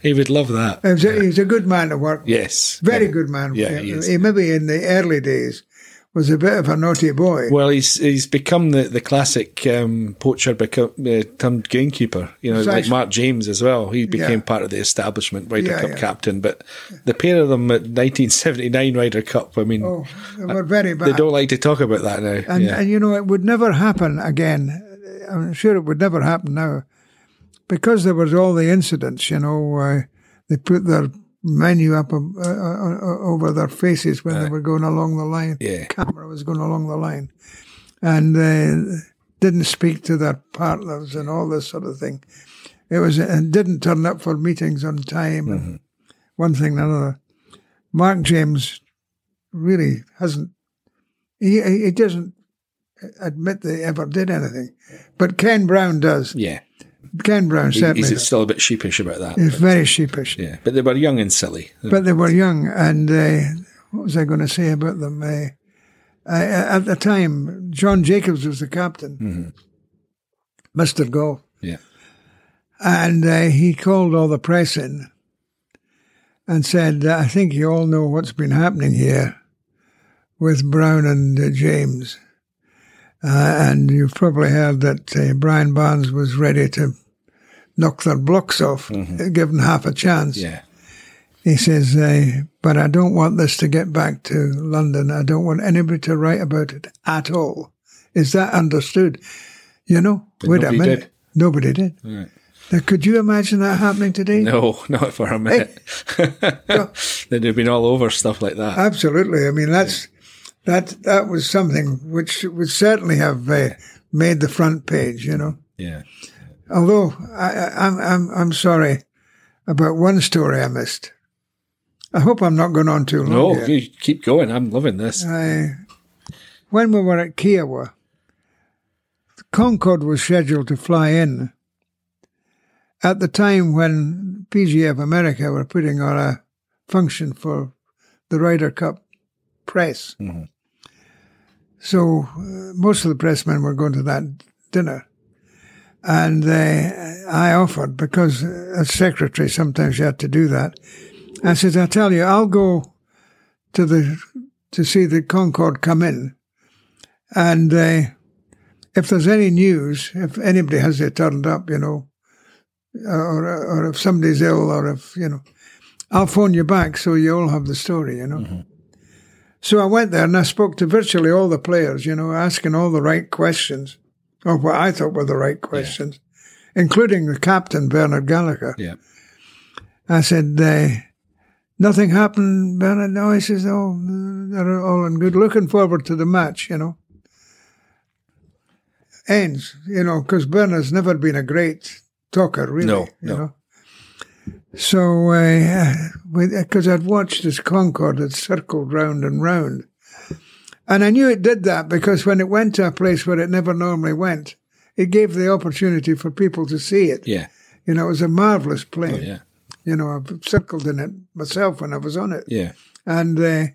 [SPEAKER 2] He would love that.
[SPEAKER 4] He was a, he was a good man to work with.
[SPEAKER 2] Yes.
[SPEAKER 4] Very
[SPEAKER 2] Yeah.
[SPEAKER 4] good man.
[SPEAKER 2] Yeah, he is.
[SPEAKER 4] he maybe in the early days was a bit of a naughty boy.
[SPEAKER 2] Well, he's he's become the the classic um, poacher become uh, turned gamekeeper. You know, like Mark James as well. He became
[SPEAKER 4] Yeah.
[SPEAKER 2] part of the establishment Ryder
[SPEAKER 4] Yeah,
[SPEAKER 2] Cup
[SPEAKER 4] yeah.
[SPEAKER 2] captain. But the pair of them at 1979 Ryder Cup. I mean,
[SPEAKER 4] oh, they were very bad.
[SPEAKER 2] they don't like to talk about that now.
[SPEAKER 4] And, and you know, it would never happen again. I'm sure it would never happen now. Because there was all the incidents, you know, uh, they put their menu up uh, uh, uh, over their faces when they were going along the line.
[SPEAKER 2] Yeah.
[SPEAKER 4] camera was going along the line. And uh, didn't speak to their partners and all this sort of thing. It was, and didn't turn up for meetings on time and one thing and another. Mark James really hasn't, he, he he doesn't admit they ever did anything. But Ken Brown does.
[SPEAKER 2] yeah.
[SPEAKER 4] Ken Brown
[SPEAKER 2] He-
[SPEAKER 4] certainly
[SPEAKER 2] he's still a bit sheepish about that.
[SPEAKER 4] He's very sheepish.
[SPEAKER 2] Yeah, but they were young and silly.
[SPEAKER 4] But they were young, and uh, what was I going to say about them? Uh, I, at the time, John Jacobs was the captain, Mister Golf,
[SPEAKER 2] Yeah,
[SPEAKER 4] and uh, he called all the press in and said, "I think you all know what's been happening here with Brown and uh, James." Uh, and you've probably heard that uh, Brian Barnes was ready to knock their blocks off, uh, given half a chance.
[SPEAKER 2] yeah,
[SPEAKER 4] He says, uh, but I don't want this to get back to London. I don't want anybody to write about it at all. Is that understood? You know, wait a minute.
[SPEAKER 2] did.
[SPEAKER 4] Nobody did.
[SPEAKER 2] Right.
[SPEAKER 4] Now, could you imagine that happening today?
[SPEAKER 2] No, not for a minute. They'd have been all over stuff like that.
[SPEAKER 4] Absolutely. I mean, that's that that was something which would certainly have uh, made the front page. You know,
[SPEAKER 2] yeah,
[SPEAKER 4] although I, I, I'm I'm I'm sorry about one story I missed. I hope I'm not going on too long.
[SPEAKER 2] no,
[SPEAKER 4] here.
[SPEAKER 2] keep going. I'm loving this.
[SPEAKER 4] I, when we were at Kiawah, the Concorde was scheduled to fly in at the time when PGF America were putting on a function for the Ryder Cup press. So uh, most of the pressmen were going to that dinner. And uh, I offered, because as secretary, sometimes you had to do that. I said, I tell you, I'll go to the to see the Concorde come in, and uh, if there's any news, if anybody has it turned up, you know, or or if somebody's ill, or if you know, I'll phone you back so you all have the story, you know. So I went there and I spoke to virtually all the players, you know, asking all the right questions, or what I thought were the right questions, including the captain Bernard Gallacher.
[SPEAKER 2] Yeah,
[SPEAKER 4] I said, uh, nothing happened, Bernard. No, he says, oh, they're all in good. Looking forward to the match, you know. ends, you know, because Bernard's never been a great talker, really.
[SPEAKER 2] No,
[SPEAKER 4] you
[SPEAKER 2] no.
[SPEAKER 4] know. So, because I'd watched as Concorde had circled round and round. And I knew it did that because when it went to a place where it never normally went, it gave the opportunity for people to see it.
[SPEAKER 2] Yeah.
[SPEAKER 4] You know, it was a marvelous
[SPEAKER 2] Oh,
[SPEAKER 4] plane.
[SPEAKER 2] yeah.
[SPEAKER 4] You know, I've circled in it myself when I was on it.
[SPEAKER 2] Yeah.
[SPEAKER 4] And uh,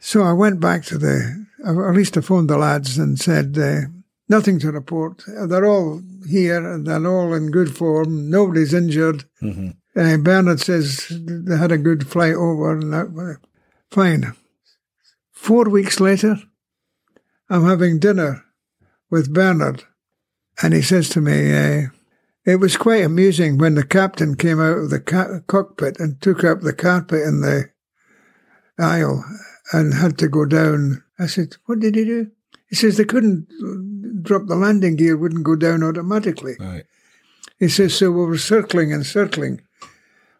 [SPEAKER 4] so I went back to the, or at least I phoned the lads and said, uh, nothing to report. They're all here and they're all in good form. Nobody's injured. Uh, Bernard says they had a good flight over and that, fine. Four weeks later, I'm having dinner with Bernard and he says to me, uh, it was quite amusing when the captain came out of the ca- cockpit and took up the carpet in the aisle and had to go down. I said, What did he do? He says they couldn't drop the landing gear, wouldn't go down automatically.
[SPEAKER 2] Right.
[SPEAKER 4] He says, So we were circling and circling,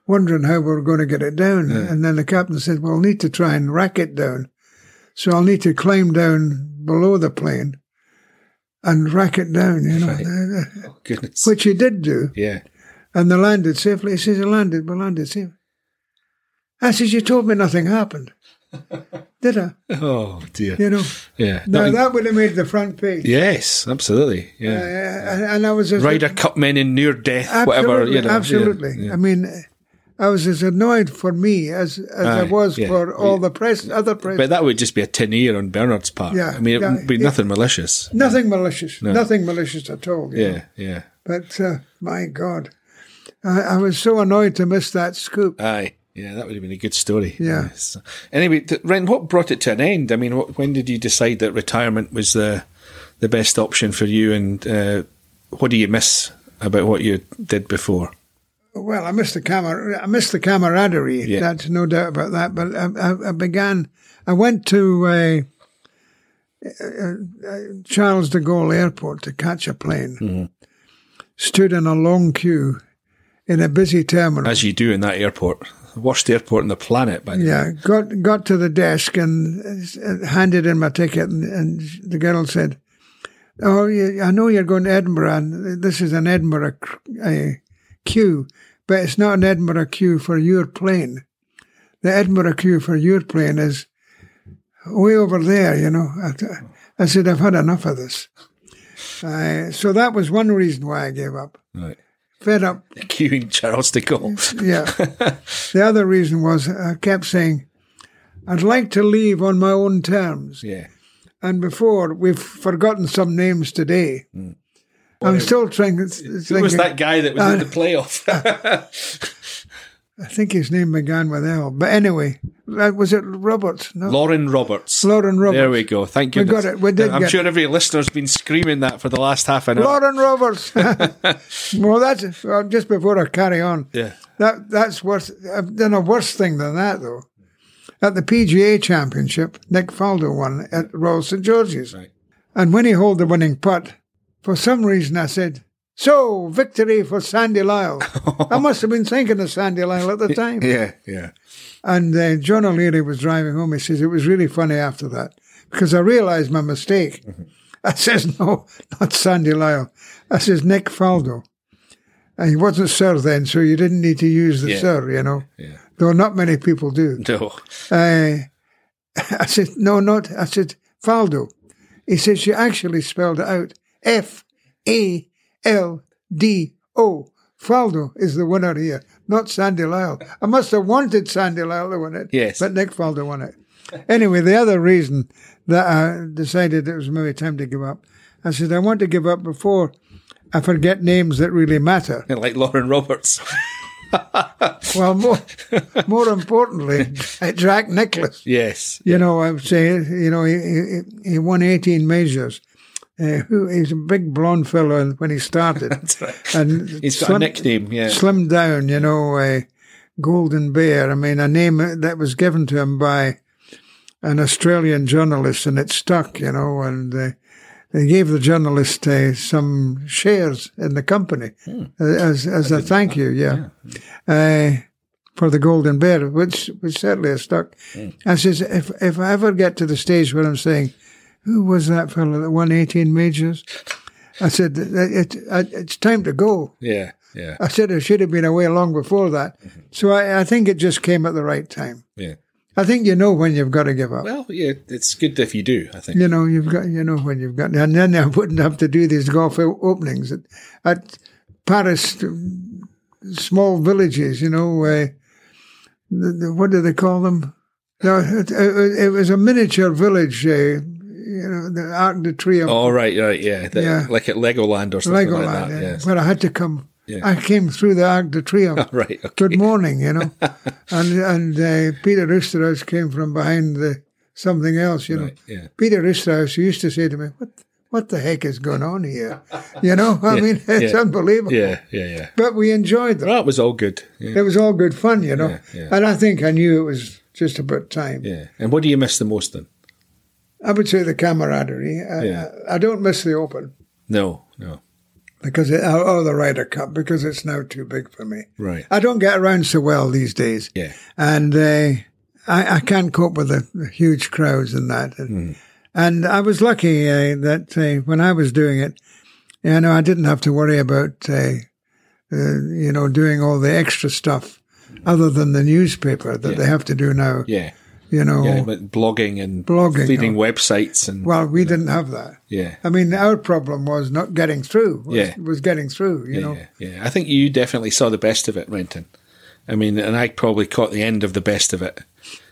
[SPEAKER 4] wondering how we were going to get it down. And then the captain said, Well, need to try and rack it down. So I'll need to climb down below the plane and rack it down, you know,
[SPEAKER 2] Right. Oh, goodness.
[SPEAKER 4] which he did do.
[SPEAKER 2] yeah.
[SPEAKER 4] And they landed safely. He says, I landed, we landed safely. I says, You told me nothing happened. Did I?
[SPEAKER 2] Oh, dear.
[SPEAKER 4] You know,
[SPEAKER 2] Yeah.
[SPEAKER 4] now
[SPEAKER 2] That-
[SPEAKER 4] that would have made the front page.
[SPEAKER 2] yes, absolutely.
[SPEAKER 4] Uh,
[SPEAKER 2] Yeah.
[SPEAKER 4] and, and I was as
[SPEAKER 2] Ryder Cup men in near death,
[SPEAKER 4] absolutely,
[SPEAKER 2] whatever. You know, yeah,
[SPEAKER 4] absolutely.
[SPEAKER 2] yeah.
[SPEAKER 4] I mean, I was as annoyed for me as as I was
[SPEAKER 2] yeah.
[SPEAKER 4] for all the press, other press.
[SPEAKER 2] But that would just be a tin ear on Bernard's part.
[SPEAKER 4] Yeah,
[SPEAKER 2] I mean, it
[SPEAKER 4] yeah,
[SPEAKER 2] would be
[SPEAKER 4] yeah.
[SPEAKER 2] nothing malicious.
[SPEAKER 4] nothing malicious, nothing malicious at all. you know.
[SPEAKER 2] Yeah, yeah.
[SPEAKER 4] But uh, my God, I, I was so annoyed to miss that scoop.
[SPEAKER 2] Aye. Yeah, that would have been a good story.
[SPEAKER 4] Yeah.
[SPEAKER 2] Yes. Anyway, th- Ren, what brought it to an end? I mean, what, when did you decide that retirement was the the best option for you, and uh, what do you miss about what you did before?
[SPEAKER 4] Well, I missed the camera. I missed the camaraderie.
[SPEAKER 2] Yeah.
[SPEAKER 4] That's no doubt about that. But I, I, I began. I went to uh, Charles de Gaulle Airport to catch a plane.
[SPEAKER 2] Mm-hmm.
[SPEAKER 4] Stood in a long queue in a busy terminal.
[SPEAKER 2] As you do in that airport, the worst airport on the planet. By the way.
[SPEAKER 4] yeah, got got to the desk and uh, handed in my ticket, and, and the girl said, "Oh, I know you're going to Edinburgh, and this is an Edinburgh uh, queue, but it's not an Edinburgh queue for your plane. The Edinburgh queue for your plane is way over there, you know." I, I said, "I've had enough of this." Uh, so that was one reason why I gave up.
[SPEAKER 2] Right.
[SPEAKER 4] Fed up
[SPEAKER 2] Queuing Charles de Gaulle.
[SPEAKER 4] yeah. the other reason was I kept saying, I'd like to leave on my own terms.
[SPEAKER 2] Yeah.
[SPEAKER 4] And before, we've forgotten some names today. I'm still trying to
[SPEAKER 2] Who was that guy that was
[SPEAKER 4] Uh,
[SPEAKER 2] in the playoff?
[SPEAKER 4] I think his name began with L. But anyway, that was it Roberts? No.
[SPEAKER 2] Loren Roberts.
[SPEAKER 4] Loren Roberts.
[SPEAKER 2] There we go. Thank you.
[SPEAKER 4] We got it. We did
[SPEAKER 2] I'm sure every listener's been screaming that for the last half an hour.
[SPEAKER 4] Loren Roberts. well, that's well, just before I carry on.
[SPEAKER 2] Yeah.
[SPEAKER 4] That that's worse. I've done a worse thing than that though. At the PGA Championship, Nick Faldo won at Royal St George's,
[SPEAKER 2] Right.
[SPEAKER 4] and when he held the winning putt, for some reason I said, "So victory for Sandy Lyle." I must have been thinking of Sandy Lyle at the time.
[SPEAKER 2] Yeah. Yeah.
[SPEAKER 4] And uh, John O'Leary was driving home. He says it was really funny after that because I realised my mistake. I says no, not Sandy Lyle. I says Nick Faldo. And he wasn't Sir then, so you didn't need to use the
[SPEAKER 2] Yeah.
[SPEAKER 4] Sir, you know.
[SPEAKER 2] Yeah.
[SPEAKER 4] Though not many people do.
[SPEAKER 2] No.
[SPEAKER 4] Uh, I said no, not. I said Faldo. He says you actually spelled it out. F A L D O. Faldo is the winner here, not Sandy Lyle. I must have wanted Sandy Lyle to win it.
[SPEAKER 2] Yes.
[SPEAKER 4] But Nick Faldo won it. Anyway, the other reason that I decided it was maybe time to give up, I said, I want to give up before I forget names that really matter.
[SPEAKER 2] Like Loren Roberts.
[SPEAKER 4] Well, more, more importantly, Jack Nicklaus.
[SPEAKER 2] yes.
[SPEAKER 4] You know, I'm saying, you know, he, he, he won 18 majors. Uh, who, he's a big blonde fellow when he started.
[SPEAKER 2] That's right.
[SPEAKER 4] And
[SPEAKER 2] He's got a nickname. Yeah.
[SPEAKER 4] Slimmed down, you know, uh, Golden Bear. I mean, a name that was given to him by an Australian journalist and it stuck, you know, and uh, they gave the journalist uh, some shares in the company
[SPEAKER 2] Hmm.
[SPEAKER 4] uh, as as a thank you, yeah, Uh, for the Golden Bear, which which certainly has stuck.
[SPEAKER 2] Hmm.
[SPEAKER 4] I says, if if I ever get to the stage where I'm saying, who was that fellow that won 18 majors? I said, it, it, it's time to go.
[SPEAKER 2] Yeah, yeah,
[SPEAKER 4] I said I should have been away long before that. So I, I think it just came at the right time.
[SPEAKER 2] yeah.
[SPEAKER 4] I think you know when you've got to give up.
[SPEAKER 2] Well, yeah, it's good if you do. I think.
[SPEAKER 4] You know, you've got, you know when you've got, and then I wouldn't have to do these golf openings at, at Paris, small villages, you know, uh, the, the, what do they call them? No, it, it, it was a miniature village, uh, you know, the Arc de Triomphe.
[SPEAKER 2] Oh right, right, yeah, The-
[SPEAKER 4] Yeah.
[SPEAKER 2] like at Legoland or something like
[SPEAKER 4] Legoland,
[SPEAKER 2] that.
[SPEAKER 4] yeah.
[SPEAKER 2] Yes.
[SPEAKER 4] But I had to come.
[SPEAKER 2] Yeah.
[SPEAKER 4] I came through the Arc de Triomphe.
[SPEAKER 2] right. Okay.
[SPEAKER 4] Good morning, you know. and and uh, Peter Oosterhuis came from behind the something else, you know.
[SPEAKER 2] Yeah.
[SPEAKER 4] Peter Oosterhuis used to say to me, "What what the heck is going on here?" You know, I
[SPEAKER 2] Yeah,
[SPEAKER 4] mean, it's
[SPEAKER 2] yeah.
[SPEAKER 4] unbelievable.
[SPEAKER 2] Yeah, yeah, yeah.
[SPEAKER 4] But we enjoyed them.
[SPEAKER 2] Well, it was all good. Yeah,
[SPEAKER 4] It was all good fun, you know. And I think I knew it was just about time.
[SPEAKER 2] yeah. And what do you miss the most then?
[SPEAKER 4] I would say the camaraderie. I,
[SPEAKER 2] Yeah.
[SPEAKER 4] I, don't miss the Open
[SPEAKER 2] No, no.
[SPEAKER 4] because it, or, or the Ryder Cup because it's now too big for me.
[SPEAKER 2] Right.
[SPEAKER 4] I don't get around so well these days.
[SPEAKER 2] Yeah.
[SPEAKER 4] and uh, I, I can't cope with the, huge crowds and that. And, and I was lucky uh, that uh, when I was doing it, you know, I didn't have to worry about, uh, uh, you know, doing all the extra stuff other than the newspaper that
[SPEAKER 2] Yeah.
[SPEAKER 4] they have to do now.
[SPEAKER 2] Yeah.
[SPEAKER 4] You know,
[SPEAKER 2] Yeah. But blogging and
[SPEAKER 4] Blogging,
[SPEAKER 2] feeding
[SPEAKER 4] oh.
[SPEAKER 2] websites and
[SPEAKER 4] well, we didn't have that.
[SPEAKER 2] yeah.
[SPEAKER 4] I mean, our problem was not getting through. Was,
[SPEAKER 2] Yeah.
[SPEAKER 4] was getting through. You
[SPEAKER 2] Yeah,
[SPEAKER 4] know,
[SPEAKER 2] yeah, yeah. I think you definitely saw the best of it, Renton. I mean, and I probably caught the end of the best of it.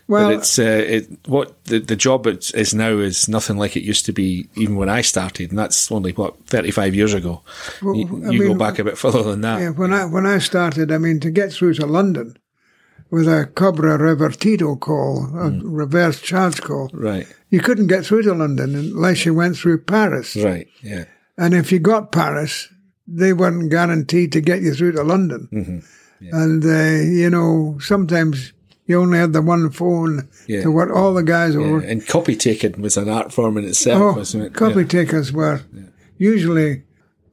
[SPEAKER 4] well,
[SPEAKER 2] but it's uh, it, what the the job is now is nothing like it used to be even when I started, and that's only what thirty five years ago.
[SPEAKER 4] Well,
[SPEAKER 2] you you go back a bit further than that.
[SPEAKER 4] Yeah, when I when I started, I mean, to get through to London with a Cobra Revertido call, a
[SPEAKER 2] Hmm.
[SPEAKER 4] reverse charge call,
[SPEAKER 2] Right,
[SPEAKER 4] you couldn't get through to London unless you went through Paris.
[SPEAKER 2] right, yeah,
[SPEAKER 4] And if you got Paris, they weren't guaranteed to get you through to London.
[SPEAKER 2] Mm-hmm.
[SPEAKER 4] And uh, you know, sometimes you only had the one phone
[SPEAKER 2] Yeah.
[SPEAKER 4] to what all the guys
[SPEAKER 2] yeah.
[SPEAKER 4] were.
[SPEAKER 2] And copy taking was an art form in itself,
[SPEAKER 4] Oh,
[SPEAKER 2] wasn't it?
[SPEAKER 4] copy
[SPEAKER 2] Yeah.
[SPEAKER 4] takers were usually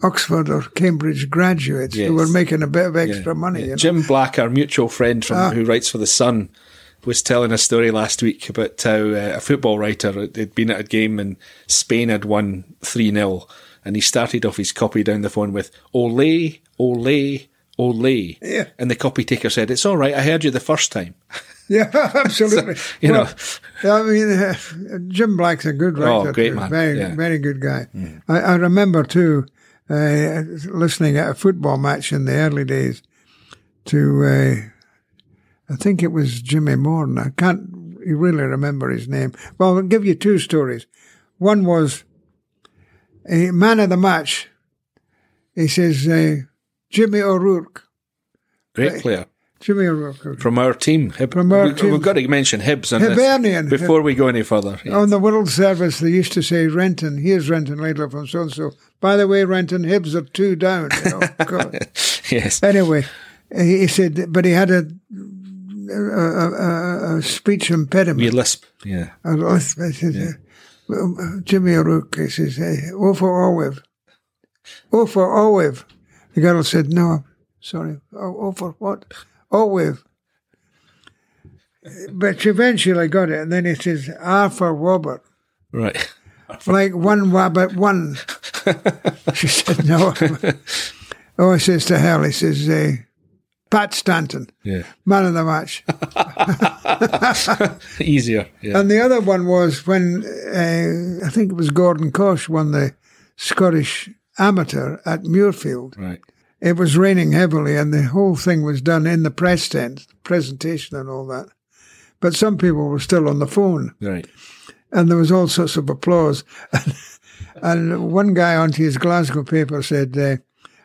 [SPEAKER 4] Oxford or Cambridge graduates
[SPEAKER 2] Yes.
[SPEAKER 4] who were making a bit of extra
[SPEAKER 2] Yeah.
[SPEAKER 4] money.
[SPEAKER 2] Yeah.
[SPEAKER 4] you know.
[SPEAKER 2] Jim Black, our mutual friend from
[SPEAKER 4] Ah.
[SPEAKER 2] who writes for the Sun, was telling a story last week about how uh, a football writer had been at a game and Spain had won three 0 and he started off his copy down the phone with "Ole, ole, ole,"
[SPEAKER 4] Yeah.
[SPEAKER 2] and the copy taker said, "It's all right. I heard you the first time."
[SPEAKER 4] Yeah, absolutely.
[SPEAKER 2] you
[SPEAKER 4] Well, I mean, uh, Jim Black's a good writer.
[SPEAKER 2] Oh, great
[SPEAKER 4] too.
[SPEAKER 2] man,
[SPEAKER 4] Very,
[SPEAKER 2] yeah. Mm.
[SPEAKER 4] very good guy. I, I remember too, uh, listening at a football match in the early days to, uh, I think it was Jimmy Morton. I can't really remember his name. Well, I'll give you two stories. One was a man of the match. He says, uh, Jimmy O'Rourke.
[SPEAKER 2] Great player
[SPEAKER 4] Jimmy O'Rourke.
[SPEAKER 2] from our team. Hib-
[SPEAKER 4] From our
[SPEAKER 2] we,
[SPEAKER 4] team.
[SPEAKER 2] We've got to mention Hibs on uh,
[SPEAKER 4] Hibernian.
[SPEAKER 2] this before we go any further. Yeah.
[SPEAKER 4] On the World Service, they used to say, Renton, here's Renton Laidlaw from so and so. By the way, Renton, Hibs are two down. Oh, you know?
[SPEAKER 2] Yes.
[SPEAKER 4] anyway, he said, but he had a, a, a, a speech impediment.
[SPEAKER 2] We lisp. Yeah.
[SPEAKER 4] I said, uh, well, Jimmy O'Rourke, he says, hey, oh for Olive. Oh for Olive. The girl said, no, sorry. Oh, oh for what? Olive. But she eventually got it, and then it says, R for Robert.
[SPEAKER 2] Right.
[SPEAKER 4] like one rabbit, one. she said, no. oh, he says to hell, he says, uh, Pat Stanton,
[SPEAKER 2] Yeah.
[SPEAKER 4] man of the match.
[SPEAKER 2] Easier. Yeah.
[SPEAKER 4] and the other one was when uh, I think it was Gordon Cosh won the Scottish amateur at Muirfield.
[SPEAKER 2] right.
[SPEAKER 4] It was raining heavily, and the whole thing was done in the press tent, presentation and all that. But some people were still on the phone.
[SPEAKER 2] Right.
[SPEAKER 4] and there was all sorts of applause. and one guy onto his Glasgow paper said, uh,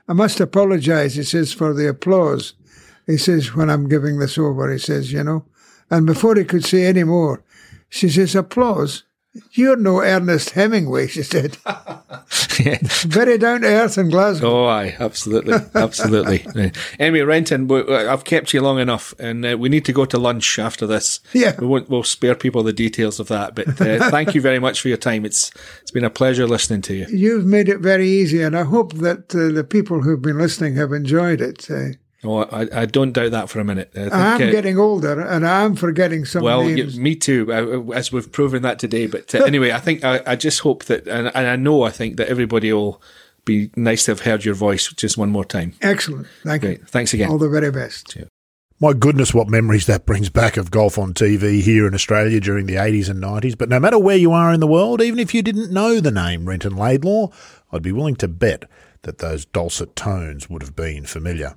[SPEAKER 4] I must apologise, he says, for the applause. He says, when I'm giving this over, he says, you know. And before he could say any more, she says, applause? You're no Ernest Hemingway, she said.
[SPEAKER 2] yeah.
[SPEAKER 4] Very down to earth in Glasgow.
[SPEAKER 2] Oh, aye, absolutely, absolutely. Yeah. Anyway, Renton, I've kept you long enough, and uh, we need to go to lunch after this.
[SPEAKER 4] Yeah.
[SPEAKER 2] we won't. We'll spare people the details of that. But uh, thank you very much for your time. It's it's been a pleasure listening to you.
[SPEAKER 4] You've made it very easy, and I hope that uh, the people who've been listening have enjoyed it. Uh,
[SPEAKER 2] Oh, I, I don't doubt that for a minute. I think,
[SPEAKER 4] I'm
[SPEAKER 2] uh,
[SPEAKER 4] getting older and I'm forgetting some
[SPEAKER 2] well,
[SPEAKER 4] names.
[SPEAKER 2] yeah, me too, uh, as we've proven that today. But uh, anyway, I think I, I just hope that, and, and I know I think that everybody will be nice to have heard your voice just one more time.
[SPEAKER 4] Excellent. Thank
[SPEAKER 2] Great.
[SPEAKER 4] you.
[SPEAKER 2] Thanks again.
[SPEAKER 4] All the very best.
[SPEAKER 1] My goodness, what memories that brings back of golf on TV here in Australia during the 80s and 90s. But no matter where you are in the world, even if you didn't know the name Renton Laidlaw, I'd be willing to bet that those dulcet tones would have been familiar.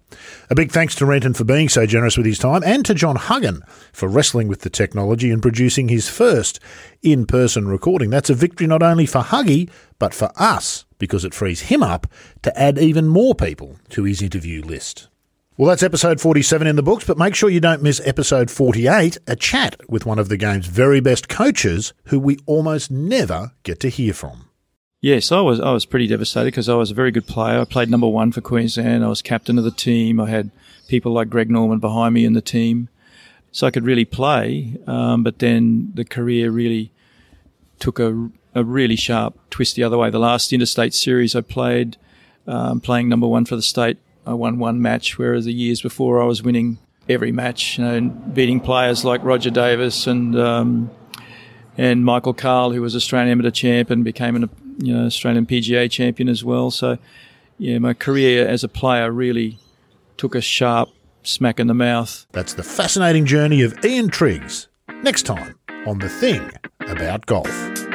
[SPEAKER 1] A big thanks to Renton for being so generous with his time and to John Huggan for wrestling with the technology and producing his first in person recording. That's a victory not only for Huggy, but for us, because it frees him up to add even more people to his interview list. Well, that's episode 47 in the books, but make sure you don't miss episode 48, a chat with one of the game's very best coaches who we almost never get to hear from.
[SPEAKER 5] Yes, I was I was pretty devastated because I was a very good player. I played number one for Queensland. I was captain of the team. I had people like Greg Norman behind me in the team, so I could really play. Um, but then the career really took a, a really sharp twist the other way. The last interstate series I played, um, playing number one for the state, I won one match, whereas the years before I was winning every match, you know, and beating players like Roger Davis and um, and Michael Cahill, who was Australian amateur champ and became an you know Australian PGA champion as well. So yeah, my career as a player really took a sharp smack in the mouth.
[SPEAKER 1] That's the fascinating journey of Ian Triggs. Next time on The Thing About Golf.